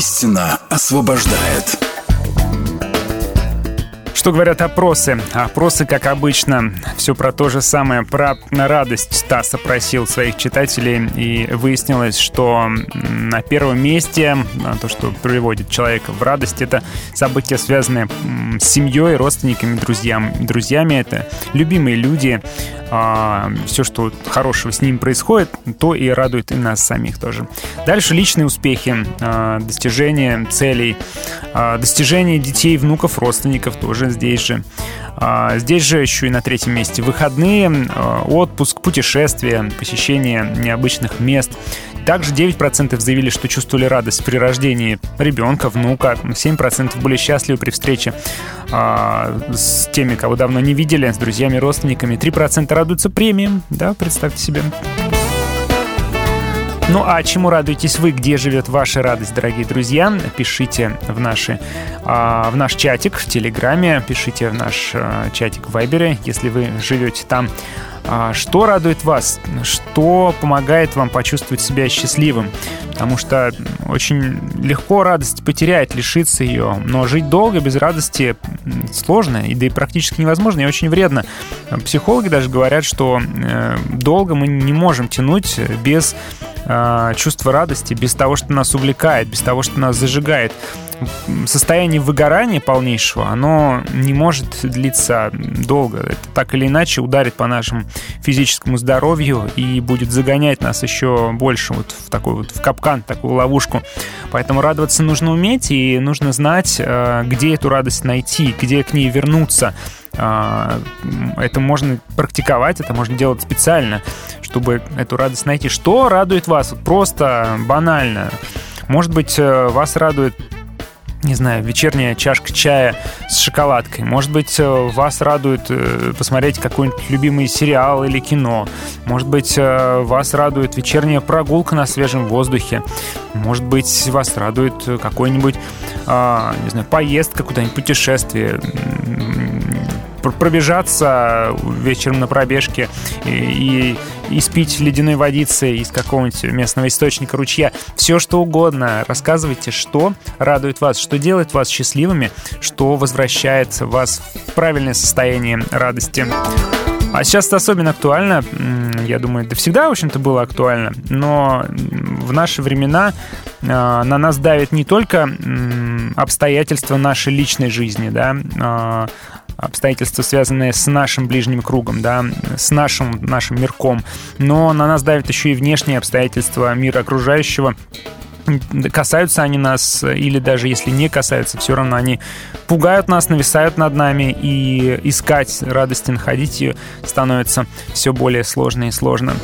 Истина освобождает. Что говорят опросы? Опросы, как обычно, все про то же самое. Про радость Стас опросил своих читателей, и выяснилось, что на первом месте а, то, что приводит человека в радость, это события, связанные с семьей, родственниками, друзьям, друзьями. Это любимые люди. все, что хорошего с ним происходит, то и радует и нас самих тоже. Дальше личные успехи, а, достижения целей, а, достижения детей, внуков, родственников тоже здесь же. А, Здесь же еще и на третьем месте выходные, а, отпуск, путешествия, посещение необычных мест. Также 9% заявили, что чувствовали радость при рождении ребенка, внука. 7% были счастливы при встрече а, с теми, кого давно не видели, с друзьями, родственниками. 3% радуются премиям, да, представьте себе. Ну а чему радуетесь вы? Где живет ваша радость, дорогие друзья? Пишите в, наши, а, в наш чатик в Телеграме, пишите в наш а, чатик в Вайбере, если вы живете там. А, Что радует вас? Что помогает вам почувствовать себя счастливым? Потому что очень легко радость потерять, лишиться ее. Но жить долго без радости сложно, и да и практически невозможно, и очень вредно. Психологи даже говорят, что э, долго мы не можем тянуть без э, чувства радости, без того, что нас увлекает, без того, что нас зажигает. Состояние выгорания полнейшего, оно не может длиться долго. Это так или иначе ударит по нашему физическому здоровью и будет загонять нас еще больше вот в такой вот в капкан, в такую ловушку. Поэтому радоваться нужно уметь и нужно знать, э, где эту радость найти, где к ней вернуться. А, Это можно практиковать, это можно делать специально, чтобы эту радость найти. Что радует вас? Просто банально. Может быть, э, вас радует не знаю, вечерняя чашка чая с шоколадкой. Может быть, э, вас радует э, посмотреть какой-нибудь любимый сериал или кино. Может быть, э, вас радует вечерняя прогулка на свежем воздухе. Может быть, вас радует какой-нибудь, а, не знаю, поездка куда-нибудь, путешествие. Пробежаться вечером на пробежке и, и спить ледяной водицы из какого-нибудь местного источника, ручья. Все что угодно. Рассказывайте, что радует вас, что делает вас счастливыми, что возвращает вас в правильное состояние радости. А сейчас это особенно актуально, я думаю, это всегда, в общем-то, было актуально, но в наши времена э, на нас давит не только обстоятельства нашей личной жизни, да, а, обстоятельства, связанные с нашим ближним кругом, да, с нашим, нашим мирком, но на нас давит еще и внешние обстоятельства мира окружающего, касаются они нас, или даже если не касаются, все равно они пугают нас, нависают над нами, и искать радости, находить ее становится все более сложно и сложно.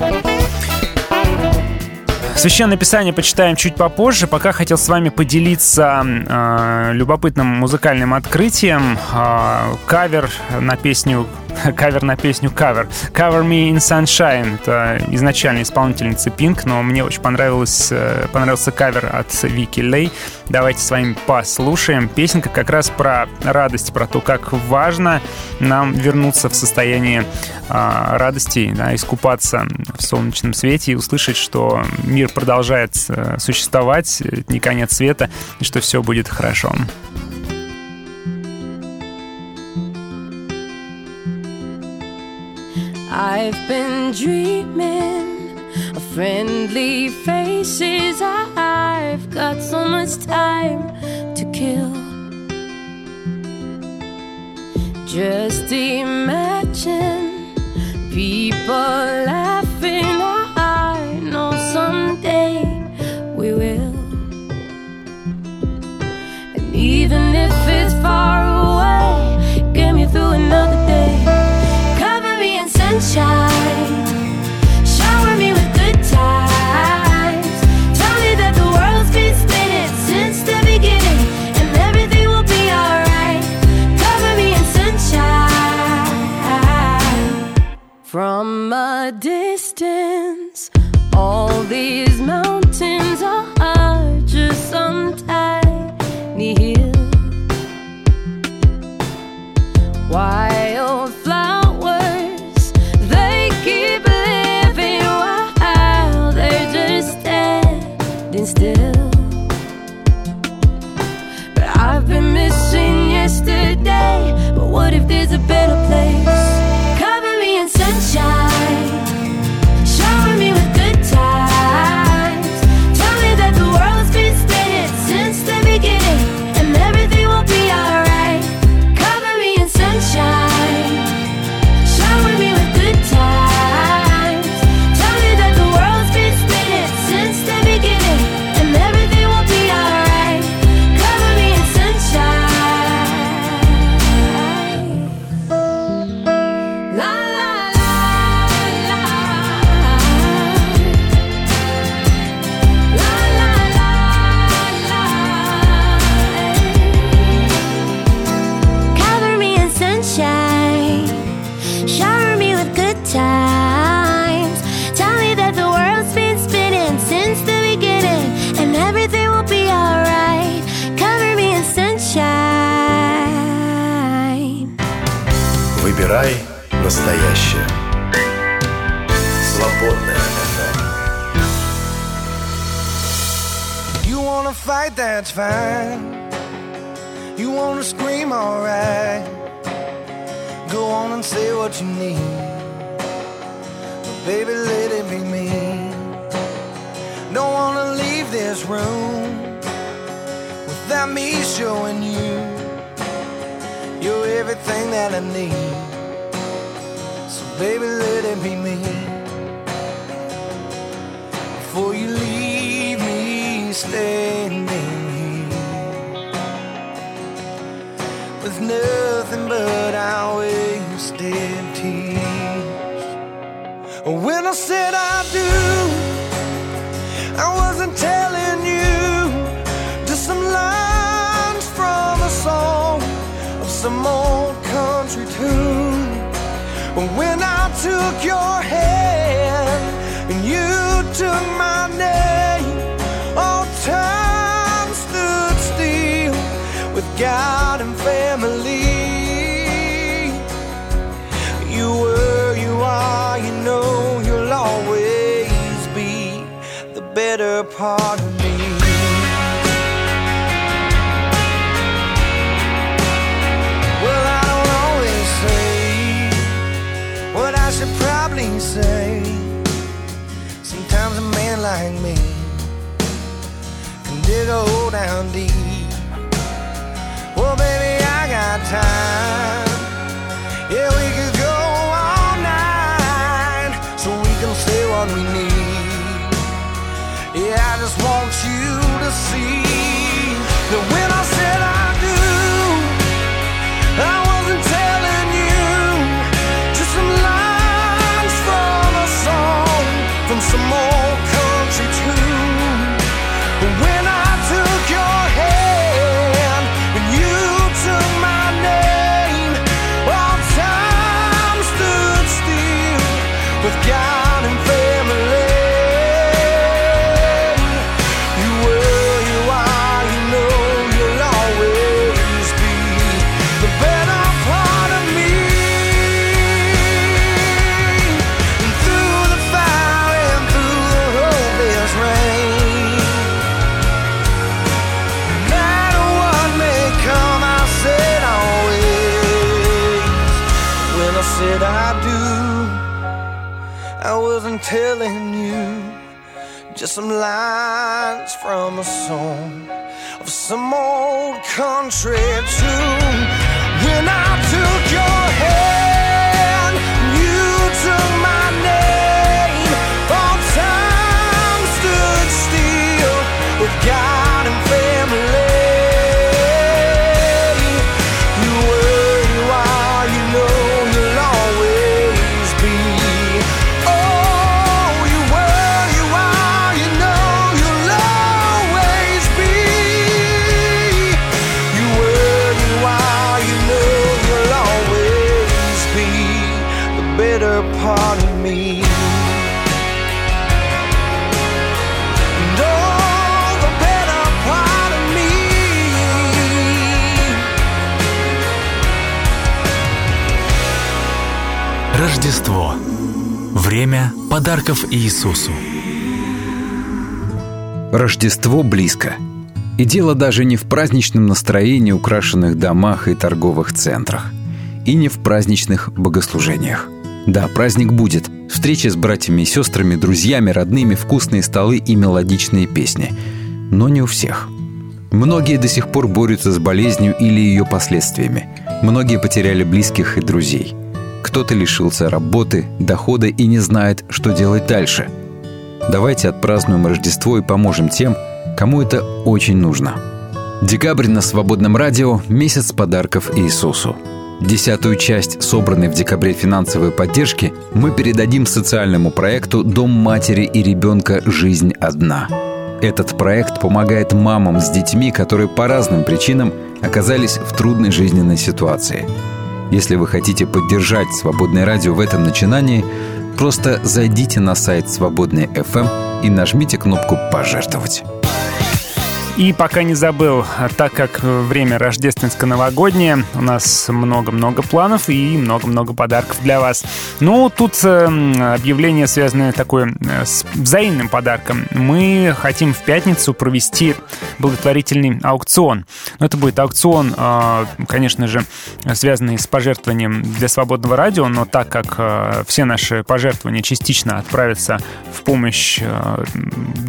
Священное Писание почитаем чуть попозже. Пока хотел с вами поделиться э, любопытным музыкальным открытием. Э, кавер на песню <laughs> кавер на песню «Кавер». «Cover Me in Sunshine» — это изначально исполнительница Pink, но мне очень понравилось, э, понравился кавер от Вики Лей. Давайте с вами послушаем. Песенка как раз про радость, про то, как важно нам вернуться в состояние э, радости, да, искупаться в солнечном свете и услышать, что мир продолжает э, существовать, не конец света, и что все будет хорошо. I've been dreaming of friendly faces. I've got so much time to kill. Just imagine people laughing. I know someday we will. And even if it's far me with good times. Tell me that the world's been spinning since the beginning. And everything will be alright. Cover me in sunshine. From a distance, all these mountains are just some tiny. Wildflowers, what if there's a better place? Время подарков Иисусу. Рождество близко. И дело даже не в праздничном настроении, украшенных домах и торговых центрах. И не в праздничных богослужениях. Да, праздник будет. Встречи с братьями и сестрами, друзьями, родными, вкусные столы и мелодичные песни. Но не у всех. Многие до сих пор борются с болезнью или ее последствиями. Многие потеряли близких и друзей. Кто-то лишился работы, дохода и не знает, что делать дальше. Давайте отпразднуем Рождество и поможем тем, кому это очень нужно. Декабрь на Свободном радио – месяц подарков Иисусу. Десятую часть собранной в декабре финансовой поддержки мы передадим социальному проекту «Дом матери и ребенка. Жизнь одна». Этот проект помогает мамам с детьми, которые по разным причинам оказались в трудной жизненной ситуации. Если вы хотите поддержать «Свободное радио» в этом начинании, просто зайдите на сайт «Свободный FM» и нажмите кнопку «Пожертвовать». И пока не забыл, так как время рождественско-новогоднее, у нас много-много планов и много-много подарков для вас. Ну, тут э, объявление, связанное такое э, с взаимным подарком. Мы хотим в пятницу провести благотворительный аукцион. Но это будет аукцион, э, конечно же, связанный с пожертвованием для свободного радио, но так как все наши пожертвования частично отправятся в помощь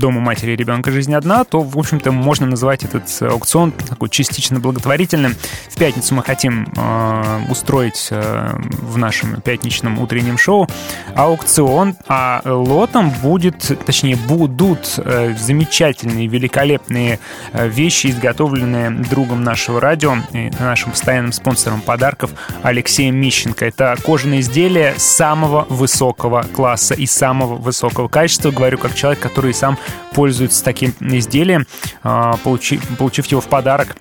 Дому матери и ребенка «Жизнь одна», то, в общем-то, можно называть этот аукцион такой частично благотворительным. В пятницу мы хотим э, устроить э, в нашем пятничном утреннем шоу аукцион, а лотом будет, точнее, будут э, замечательные, великолепные э, вещи, изготовленные другом нашего радио, нашим постоянным спонсором подарков Алексеем Мищенко. Это кожаные изделия самого высокого класса и самого высокого качества. Говорю как человек, который сам пользуется таким изделием, э, получив, получив его в подарок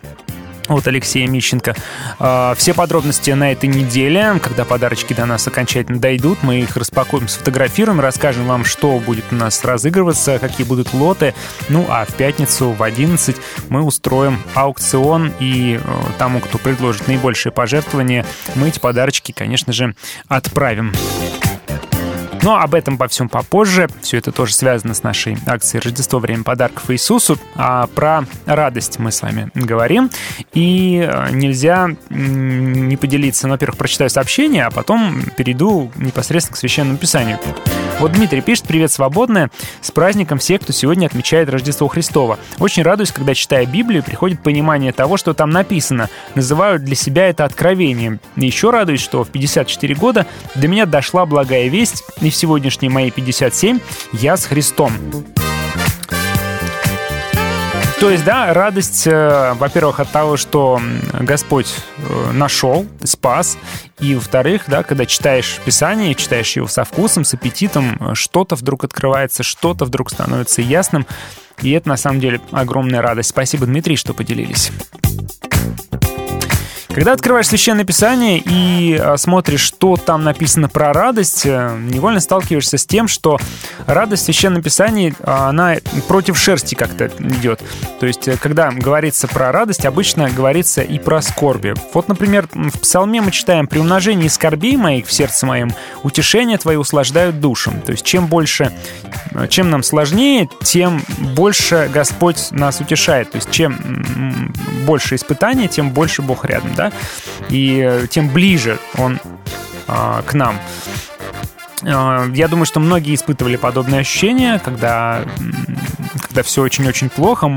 от Алексея Мищенко. А, Все подробности на этой неделе, когда подарочки до нас окончательно дойдут, мы их распакуем, сфотографируем, расскажем вам, что будет у нас разыгрываться, какие будут лоты. Ну, а в пятницу в 11 мы устроим аукцион, и э, тому, кто предложит наибольшее пожертвование, мы эти подарочки, конечно же, отправим. Но об этом по всем попозже. Все это тоже связано с нашей акцией «Рождество. Время подарков Иисусу». А про радость мы с вами говорим. И э, нельзя не поделиться. Ну, во-первых, прочитаю сообщение, а потом перейду непосредственно к Священному Писанию. Вот Дмитрий пишет «Привет, свободная! С праздником всех, кто сегодня отмечает Рождество Христова. Очень радуюсь, когда, читая Библию, приходит понимание того, что там написано. Называю для себя это откровением. Еще радуюсь, что в 54 года до меня дошла благая весть, и в сегодняшние мои 57 я с Христом. То есть, да, радость, э, во-первых, от того, что Господь э, нашел, спас, и, во-вторых, да, когда читаешь Писание, читаешь его со вкусом, с аппетитом, э, что-то вдруг открывается, что-то вдруг становится ясным, и это, на самом деле, огромная радость. Спасибо, Дмитрий, что поделились. Когда открываешь Священное Писание и а, смотришь, что там написано про радость, э, невольно сталкиваешься с тем, что радость в Священном Писании, а, она против шерсти как-то идет. То есть, э, когда говорится про радость, обычно говорится и про скорби. Вот, например, в Псалме мы читаем «При умножении скорбей моих в сердце моем утешения твои услаждают душам». То есть, чем больше, э, чем нам сложнее, тем больше Господь нас утешает. То есть, чем больше испытаний, тем больше Бог рядом, да? И э, тем ближе Он а, к нам. А, Я думаю, что многие испытывали подобные ощущения, когда, когда все очень-очень плохо.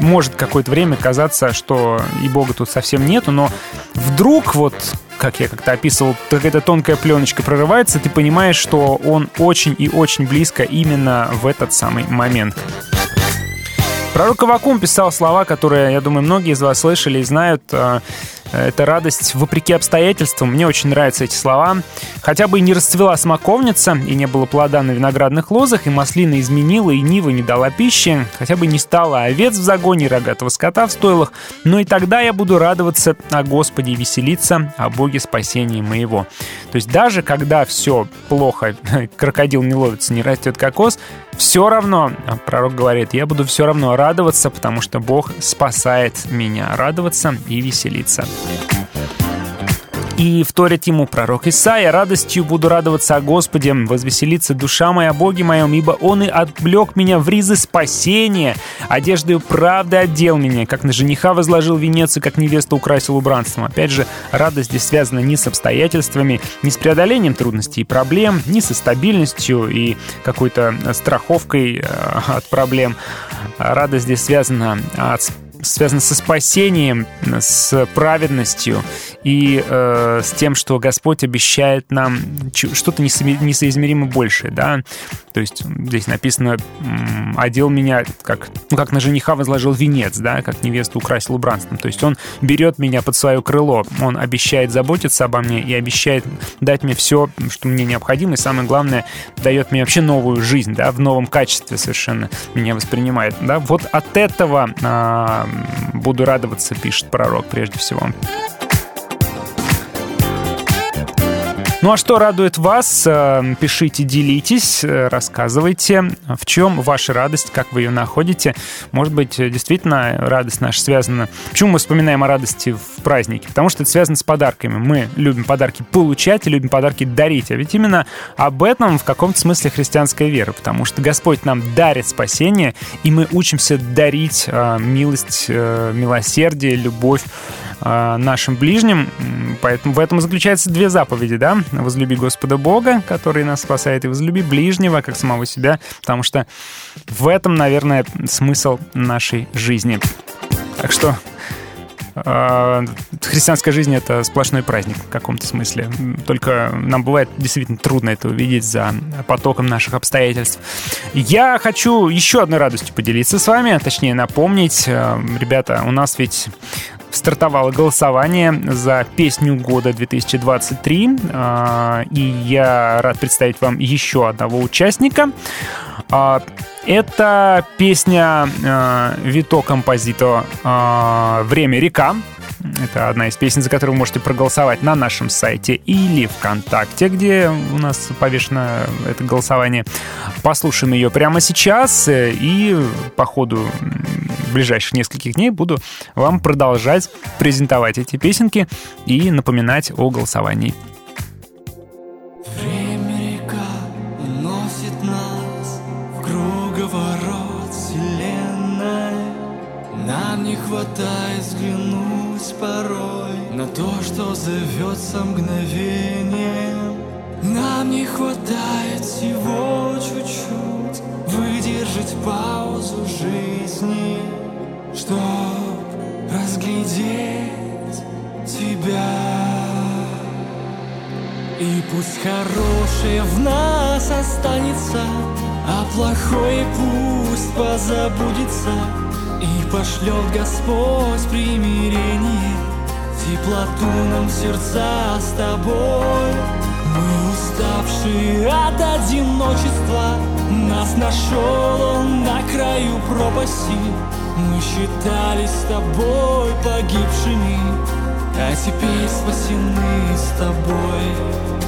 Может какое-то время казаться, что и Бога тут совсем нету, но вдруг вот как я как-то описывал, какая-то тонкая пленочка прорывается, ты понимаешь, что он очень и очень близко именно в этот самый момент. Пророк Авакум писал слова, которые, я думаю, многие из вас слышали и знают. э, Это радость вопреки обстоятельствам. Мне очень нравятся эти слова. Хотя бы и не расцвела смоковница, и не было плода на виноградных лозах, и маслина изменила, и нива не дала пищи, хотя бы не стало овец в загоне, и рогатого скота в стойлах, но и тогда я буду радоваться о Господе и веселиться о Боге спасения моего. То есть даже когда все плохо, <laughs> крокодил не ловится, не растет кокос, все равно, а пророк говорит, я буду все равно радоваться, потому что Бог спасает меня. Радоваться и веселиться. И вторит ему пророк Исаия, «Радостью буду радоваться о Господе, возвеселится душа моя Боге моем, ибо Он и отвлек меня в ризы спасения, одеждою правды отдел меня, как на жениха возложил венец и как невеста украсил убранством». Опять же, радость здесь связана не с обстоятельствами, не с преодолением трудностей и проблем, не со стабильностью и какой-то страховкой э, от проблем. Радость здесь связана от связано со спасением, с праведностью и э, с тем, что Господь обещает нам что-то несоизмеримо большее, да. То есть здесь написано «одел меня, как, ну, как на жениха возложил венец, да, как невесту украсил убранством». То есть он берет меня под свое крыло, он обещает заботиться обо мне и обещает дать мне все, что мне необходимо, и самое главное, дает мне вообще новую жизнь, да, в новом качестве совершенно меня воспринимает, да. Вот от этого а, буду радоваться, пишет пророк прежде всего. Ну а что радует вас? Э, Пишите, делитесь, э, рассказывайте, в чем ваша радость, как вы ее находите. Может быть, э, действительно радость наша связана... Почему мы вспоминаем о радости в празднике? Потому что это связано с подарками. Мы любим подарки получать и любим подарки дарить. А ведь именно об этом в каком-то смысле христианская вера. Потому что Господь нам дарит спасение, и мы учимся дарить э, милость, э, милосердие, любовь нашим ближним. Поэтому в этом заключаются две заповеди, да? Возлюби Господа Бога, который нас спасает, и возлюби ближнего, как самого себя, потому что в этом, наверное, смысл нашей жизни. Так что э, христианская жизнь — это сплошной праздник в каком-то смысле. Только нам бывает действительно трудно это увидеть за потоком наших обстоятельств. Я хочу еще одной радостью поделиться с вами, точнее напомнить. Э, Ребята, у нас ведь стартовало голосование за песню года 2023. а, И я рад представить вам еще одного участника. А, Это песня э, Вито Композито э, «Время река». Это одна из песен, за которую вы можете проголосовать на нашем сайте или ВКонтакте, где у нас повешено это голосование. Послушаем ее прямо сейчас э, и по ходу ближайших нескольких дней буду вам продолжать презентовать эти песенки и напоминать о голосовании. Время хватает взглянуть порой на то, что зовется мгновением. Нам не хватает всего чуть-чуть выдержать паузу жизни, чтоб разглядеть тебя. И пусть хорошее в нас останется, а плохое пусть позабудется. И пошлет Господь примирение Теплоту нам сердца с тобой. Мы уставшие от одиночества Нас нашел он на краю пропасти. Мы считались с тобой погибшими А теперь спасены с тобой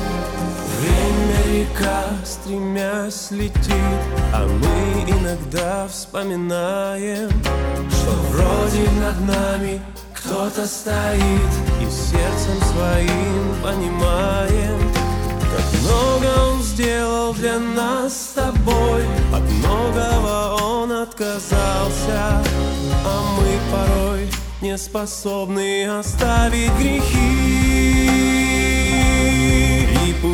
Время река, стремясь, летит А мы иногда вспоминаем Что вроде над нами кто-то стоит И сердцем своим понимаем Как много он сделал для нас с тобой От многого он отказался А мы порой не способны оставить грехи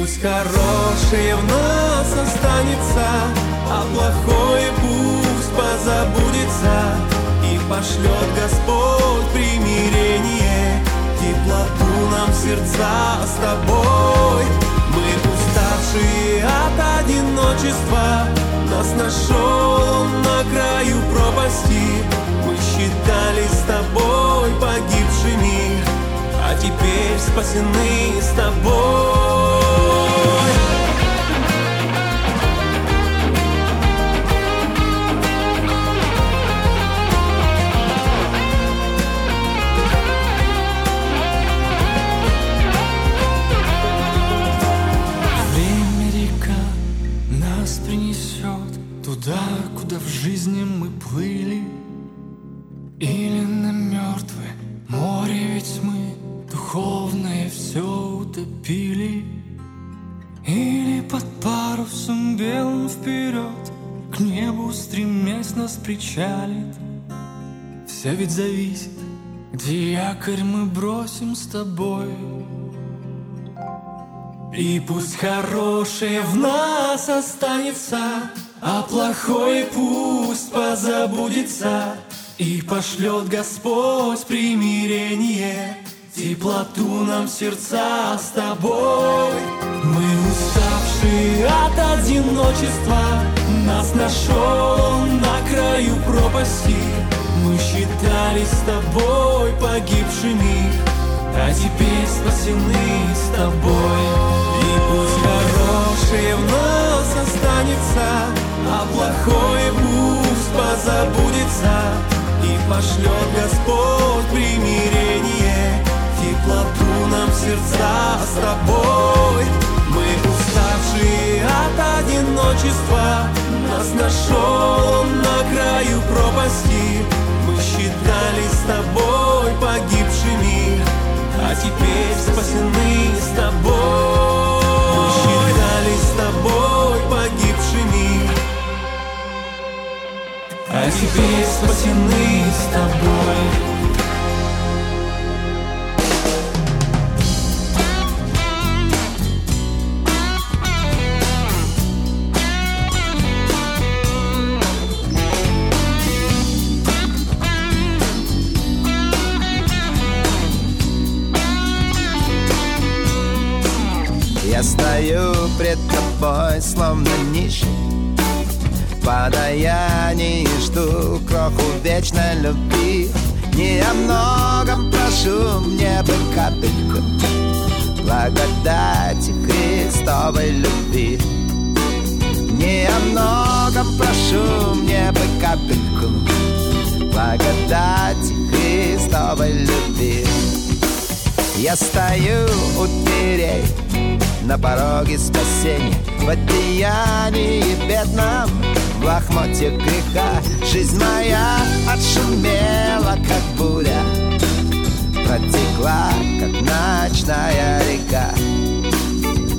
пусть хорошее в нас останется А плохое пусть позабудется. И пошлет Господь примирение Теплоту нам сердца с тобой. Мы уставшие от одиночества Нас нашел он на краю пропасти. Мы считались с тобой погибшими А теперь спасены с тобой Туда, куда в жизни мы плыли Или на мертвое море Ведь мы духовное все утопили Или под парусом белым вперед К небу стремясь нас причалит. Все ведь зависит, где якорь мы бросим с тобой. И пусть хорошее в нас останется, а плохое пусть позабудется. И пошлет Господь примирение, теплоту нам сердца с тобой. Мы уставшие от одиночества, нас нашел на краю пропасти. Мы считались с тобой погибшими, а теперь спасены с тобой И пусть хорошее в нас останется А плохое пусть позабудется И пошлет Господь примирение Теплоту нам в сердца с тобой. Мы уставшие от одиночества Нас нашел он на краю пропасти. Мы считались с тобой погибшими а теперь спасены с тобой А теперь спасены с тобой. Я стою пред тобой, словно нищий Подаяние и жду. Кроху вечной любви Не о многом прошу, мне бы капельку Благодати Христовой любви. Не о многом прошу, мне бы капельку Благодати Христовой любви. Я стою у дверей на пороге спасения В одеянии бедном, в лохмотьях греха. Жизнь моя отшумела, как буря Протекла, как ночная река.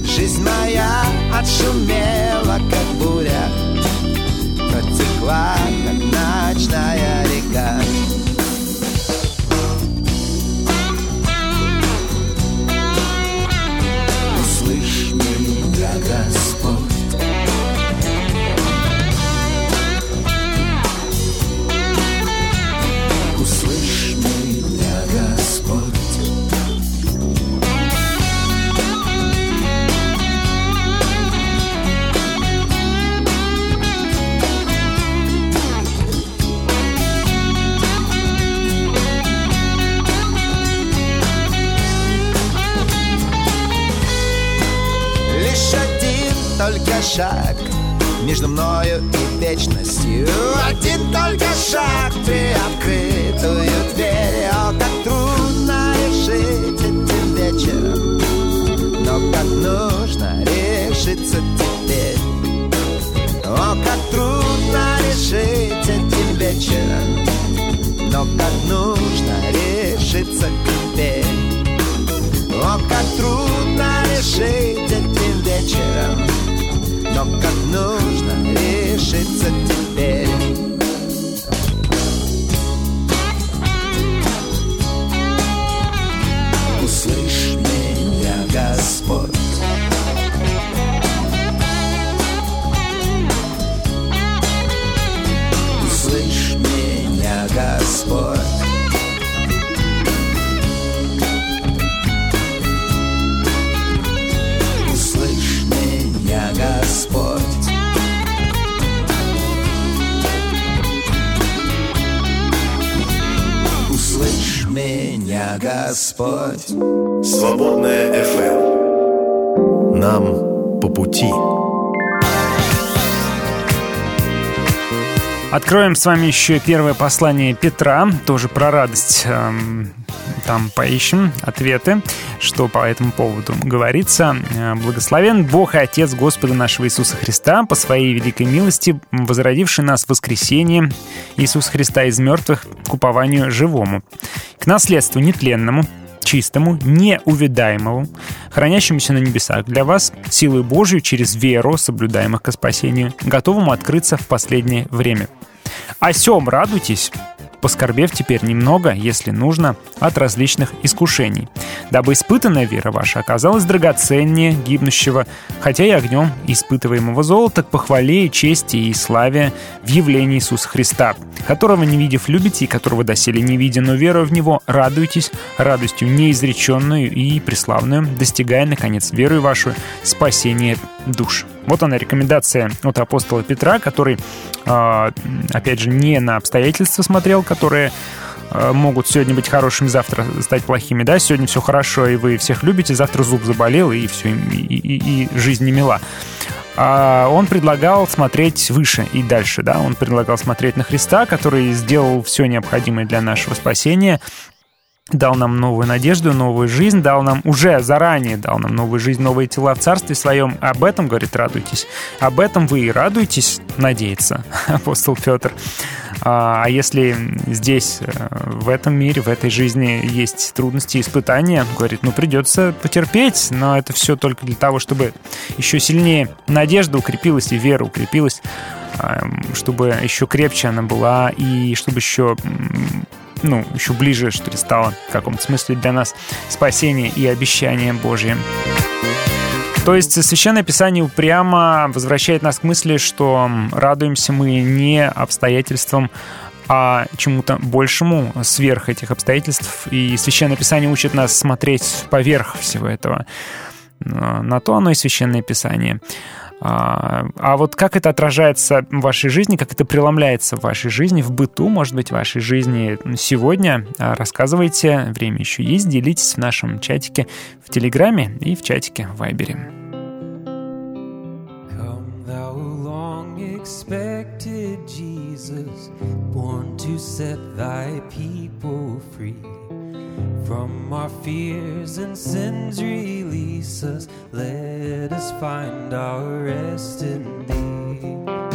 Жизнь моя отшумела, как буря Протекла, как ночная река шаг между мною и вечностью. Один только шаг при открытую дверь. О, как трудно решить этим вечером. Но как нужно решиться теперь. О, как трудно решить этим вечером. Но как нужно решиться теперь Откроем с вами еще первое послание Петра, тоже про радость. Эм, Там поищем ответы, что по этому поводу говорится. Э, Благословен Бог и Отец Господа нашего Иисуса Христа, по своей великой милости, возродивший нас в воскресенье Иисуса Христа из мертвых к упованию живому, к наследству нетленному, чистому, неувидаемому, хранящемуся на небесах для вас, силой Божию через веру, соблюдаемых ко спасению, готовому открыться в последнее время. О сем радуйтесь, поскорбев теперь немного, если нужно, от различных искушений, дабы испытанная вера ваша оказалась драгоценнее гибнущего, хотя и огнем испытываемого золота к похвале и чести и славе в явлении Иисуса Христа, которого не видев любите и которого доселе не видя, но веруя в Него, радуйтесь радостью неизреченную и преславную, достигая, наконец, верою вашу спасение душ. Вот она рекомендация от апостола Петра, который, э, опять же, не на обстоятельства смотрел, которые э, могут сегодня быть хорошими, завтра стать плохими, да, сегодня все хорошо, и вы всех любите, завтра зуб заболел, и все, и, и- и жизнь не мила. А он предлагал смотреть выше и дальше, да, он предлагал смотреть на Христа, который сделал все необходимое для нашего спасения, дал нам новую надежду, новую жизнь, дал нам уже заранее, дал нам новую жизнь, новые тела в Царстве Своем. Об этом, говорит, радуйтесь. Об этом вы и радуетесь, надеется <laughs> апостол Петр. А а если здесь, э, в этом мире, в этой жизни есть трудности и испытания, говорит, ну придется потерпеть, но это все только для того, чтобы еще сильнее надежда укрепилась и вера укрепилась, а, чтобы еще крепче она была и чтобы еще ну, еще ближе, что ли, стало в каком-то смысле для нас спасение и обещание Божье. То есть Священное Писание упрямо возвращает нас к мысли, что радуемся мы не обстоятельствам, а чему-то большему сверх этих обстоятельств. И Священное Писание учит нас смотреть поверх всего этого. А, На то оно и Священное Писание. А а вот как это отражается в вашей жизни, как это преломляется в вашей жизни, в быту, может быть, в вашей жизни сегодня, а, рассказывайте. Время еще есть. Делитесь в нашем чатике в Телеграме и в чатике в Вайбере. Expected Jesus, born. From our fears and sins, release us. Let us find our rest in thee.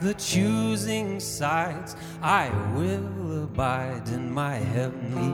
The choosing sides. I will abide in my heavenly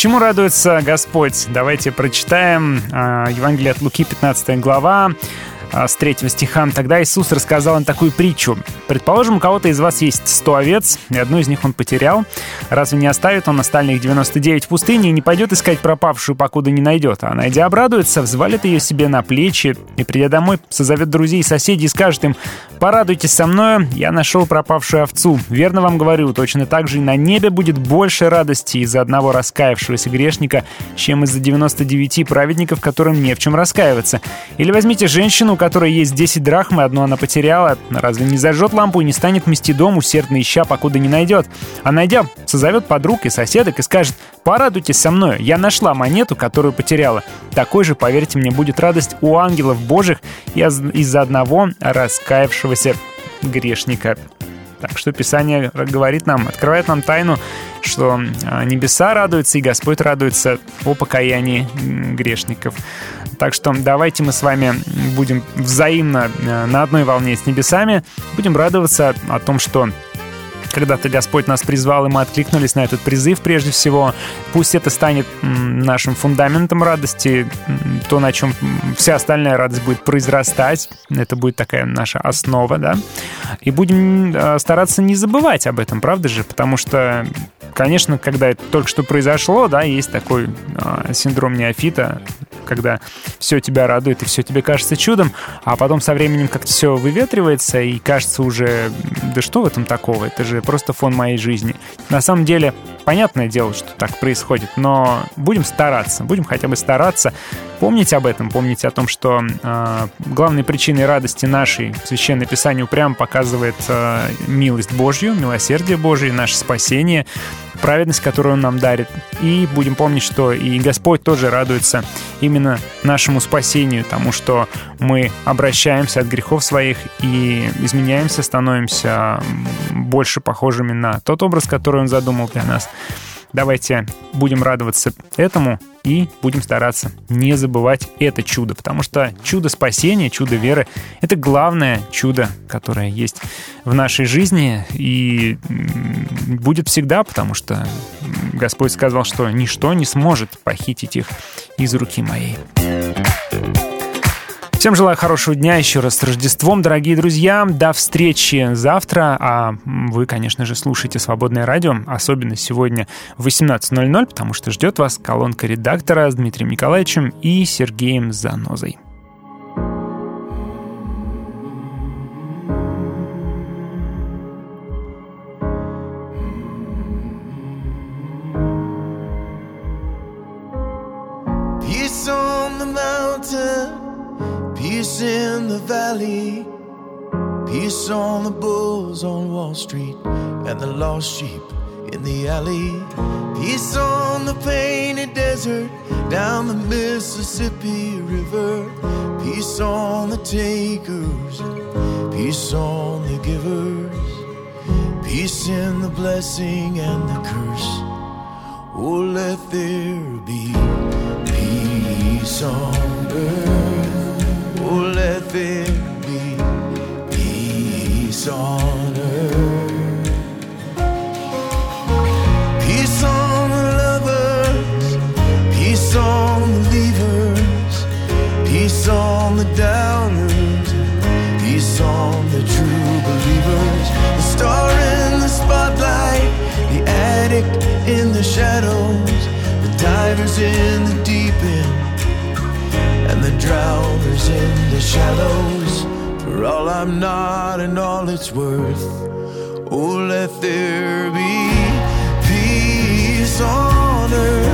чему радуется Господь? Давайте прочитаем э, Евангелие от Луки, 15 глава, э, с 3 стиха. Тогда Иисус рассказал им такую притчу. «Предположим, у кого-то из вас есть 100 овец, и одну из них он потерял. Разве не оставит он остальных 99 в пустыне и не пойдет искать пропавшую, покуда не найдет? А найдя, обрадуется, взвалит ее себе на плечи и, придя домой, созовет друзей и соседей и скажет им, «Порадуйтесь со мною, я нашел пропавшую овцу. Верно вам говорю, точно так же и на небе будет больше радости из-за одного раскаявшегося грешника, чем из-за 99 праведников, которым не в чем раскаиваться. Или возьмите женщину, у которой есть 10 драхм, и одну она потеряла. Разве не зажжет лампу и не станет мести дом, усердно ища, покуда не найдет? А найдя, созовет подруг и соседок и скажет, «Порадуйтесь со мною, я нашла монету, которую потеряла». Такой же, поверьте мне, будет радость у ангелов божьих из-за одного раскаявшегося грешника. Так что Писание говорит нам, открывает нам тайну, что а, небеса радуются и Господь радуется о покаянии грешников. Так что давайте мы с вами будем взаимно э, на одной волне с небесами, будем радоваться о том, что когда-то Господь нас призвал, и мы откликнулись на этот призыв прежде всего. Пусть это станет нашим фундаментом радости, то, на чем вся остальная радость будет произрастать. Это будет такая наша основа, да. И будем э, стараться не забывать об этом, правда же? Потому что конечно, когда это только что произошло, да, есть такой э, синдром неофита, когда все тебя радует и все тебе кажется чудом, а потом со временем как-то все выветривается и кажется уже, да что в этом такого, это же просто фон моей жизни. На самом деле, понятное дело, что так происходит, но будем стараться, будем хотя бы стараться помнить об этом, помнить о том, что э, главной причиной радости нашей Священное Писание упрямо показывает э, милость Божью, милосердие Божье, наше спасение, праведность, которую Он нам дарит. И будем помнить, что и Господь тоже радуется именно нашему спасению, тому, что мы обращаемся от грехов своих и изменяемся, становимся больше похожими на тот образ, который Он задумал для нас. Давайте будем радоваться этому и будем стараться не забывать это чудо, потому что чудо спасения, чудо веры — это главное чудо, которое есть в нашей жизни и будет всегда, потому что Господь сказал, что ничто не сможет похитить их из руки моей. Всем желаю хорошего дня еще раз с Рождеством, дорогие друзья. До встречи завтра. А вы, конечно же, слушайте «Свободное радио», особенно сегодня в 18.00, потому что ждет вас колонка редактора с Дмитрием Николаевичем и Сергеем Занозой. Peace in the valley, peace on the bulls on Wall Street, and the lost sheep in the alley. Peace on the painted desert, down the Mississippi River. Peace on the takers, peace on the givers. Peace in the blessing and the curse. Oh, let there be peace on earth. Let there be peace on earth. Peace on the lovers, peace on the leavers, peace on the downers, peace on the true believers. The star in the spotlight, the addict in the shadows, the divers in the deep drowners in the shallows. For all I'm not and all it's worth, oh, let there be peace on earth.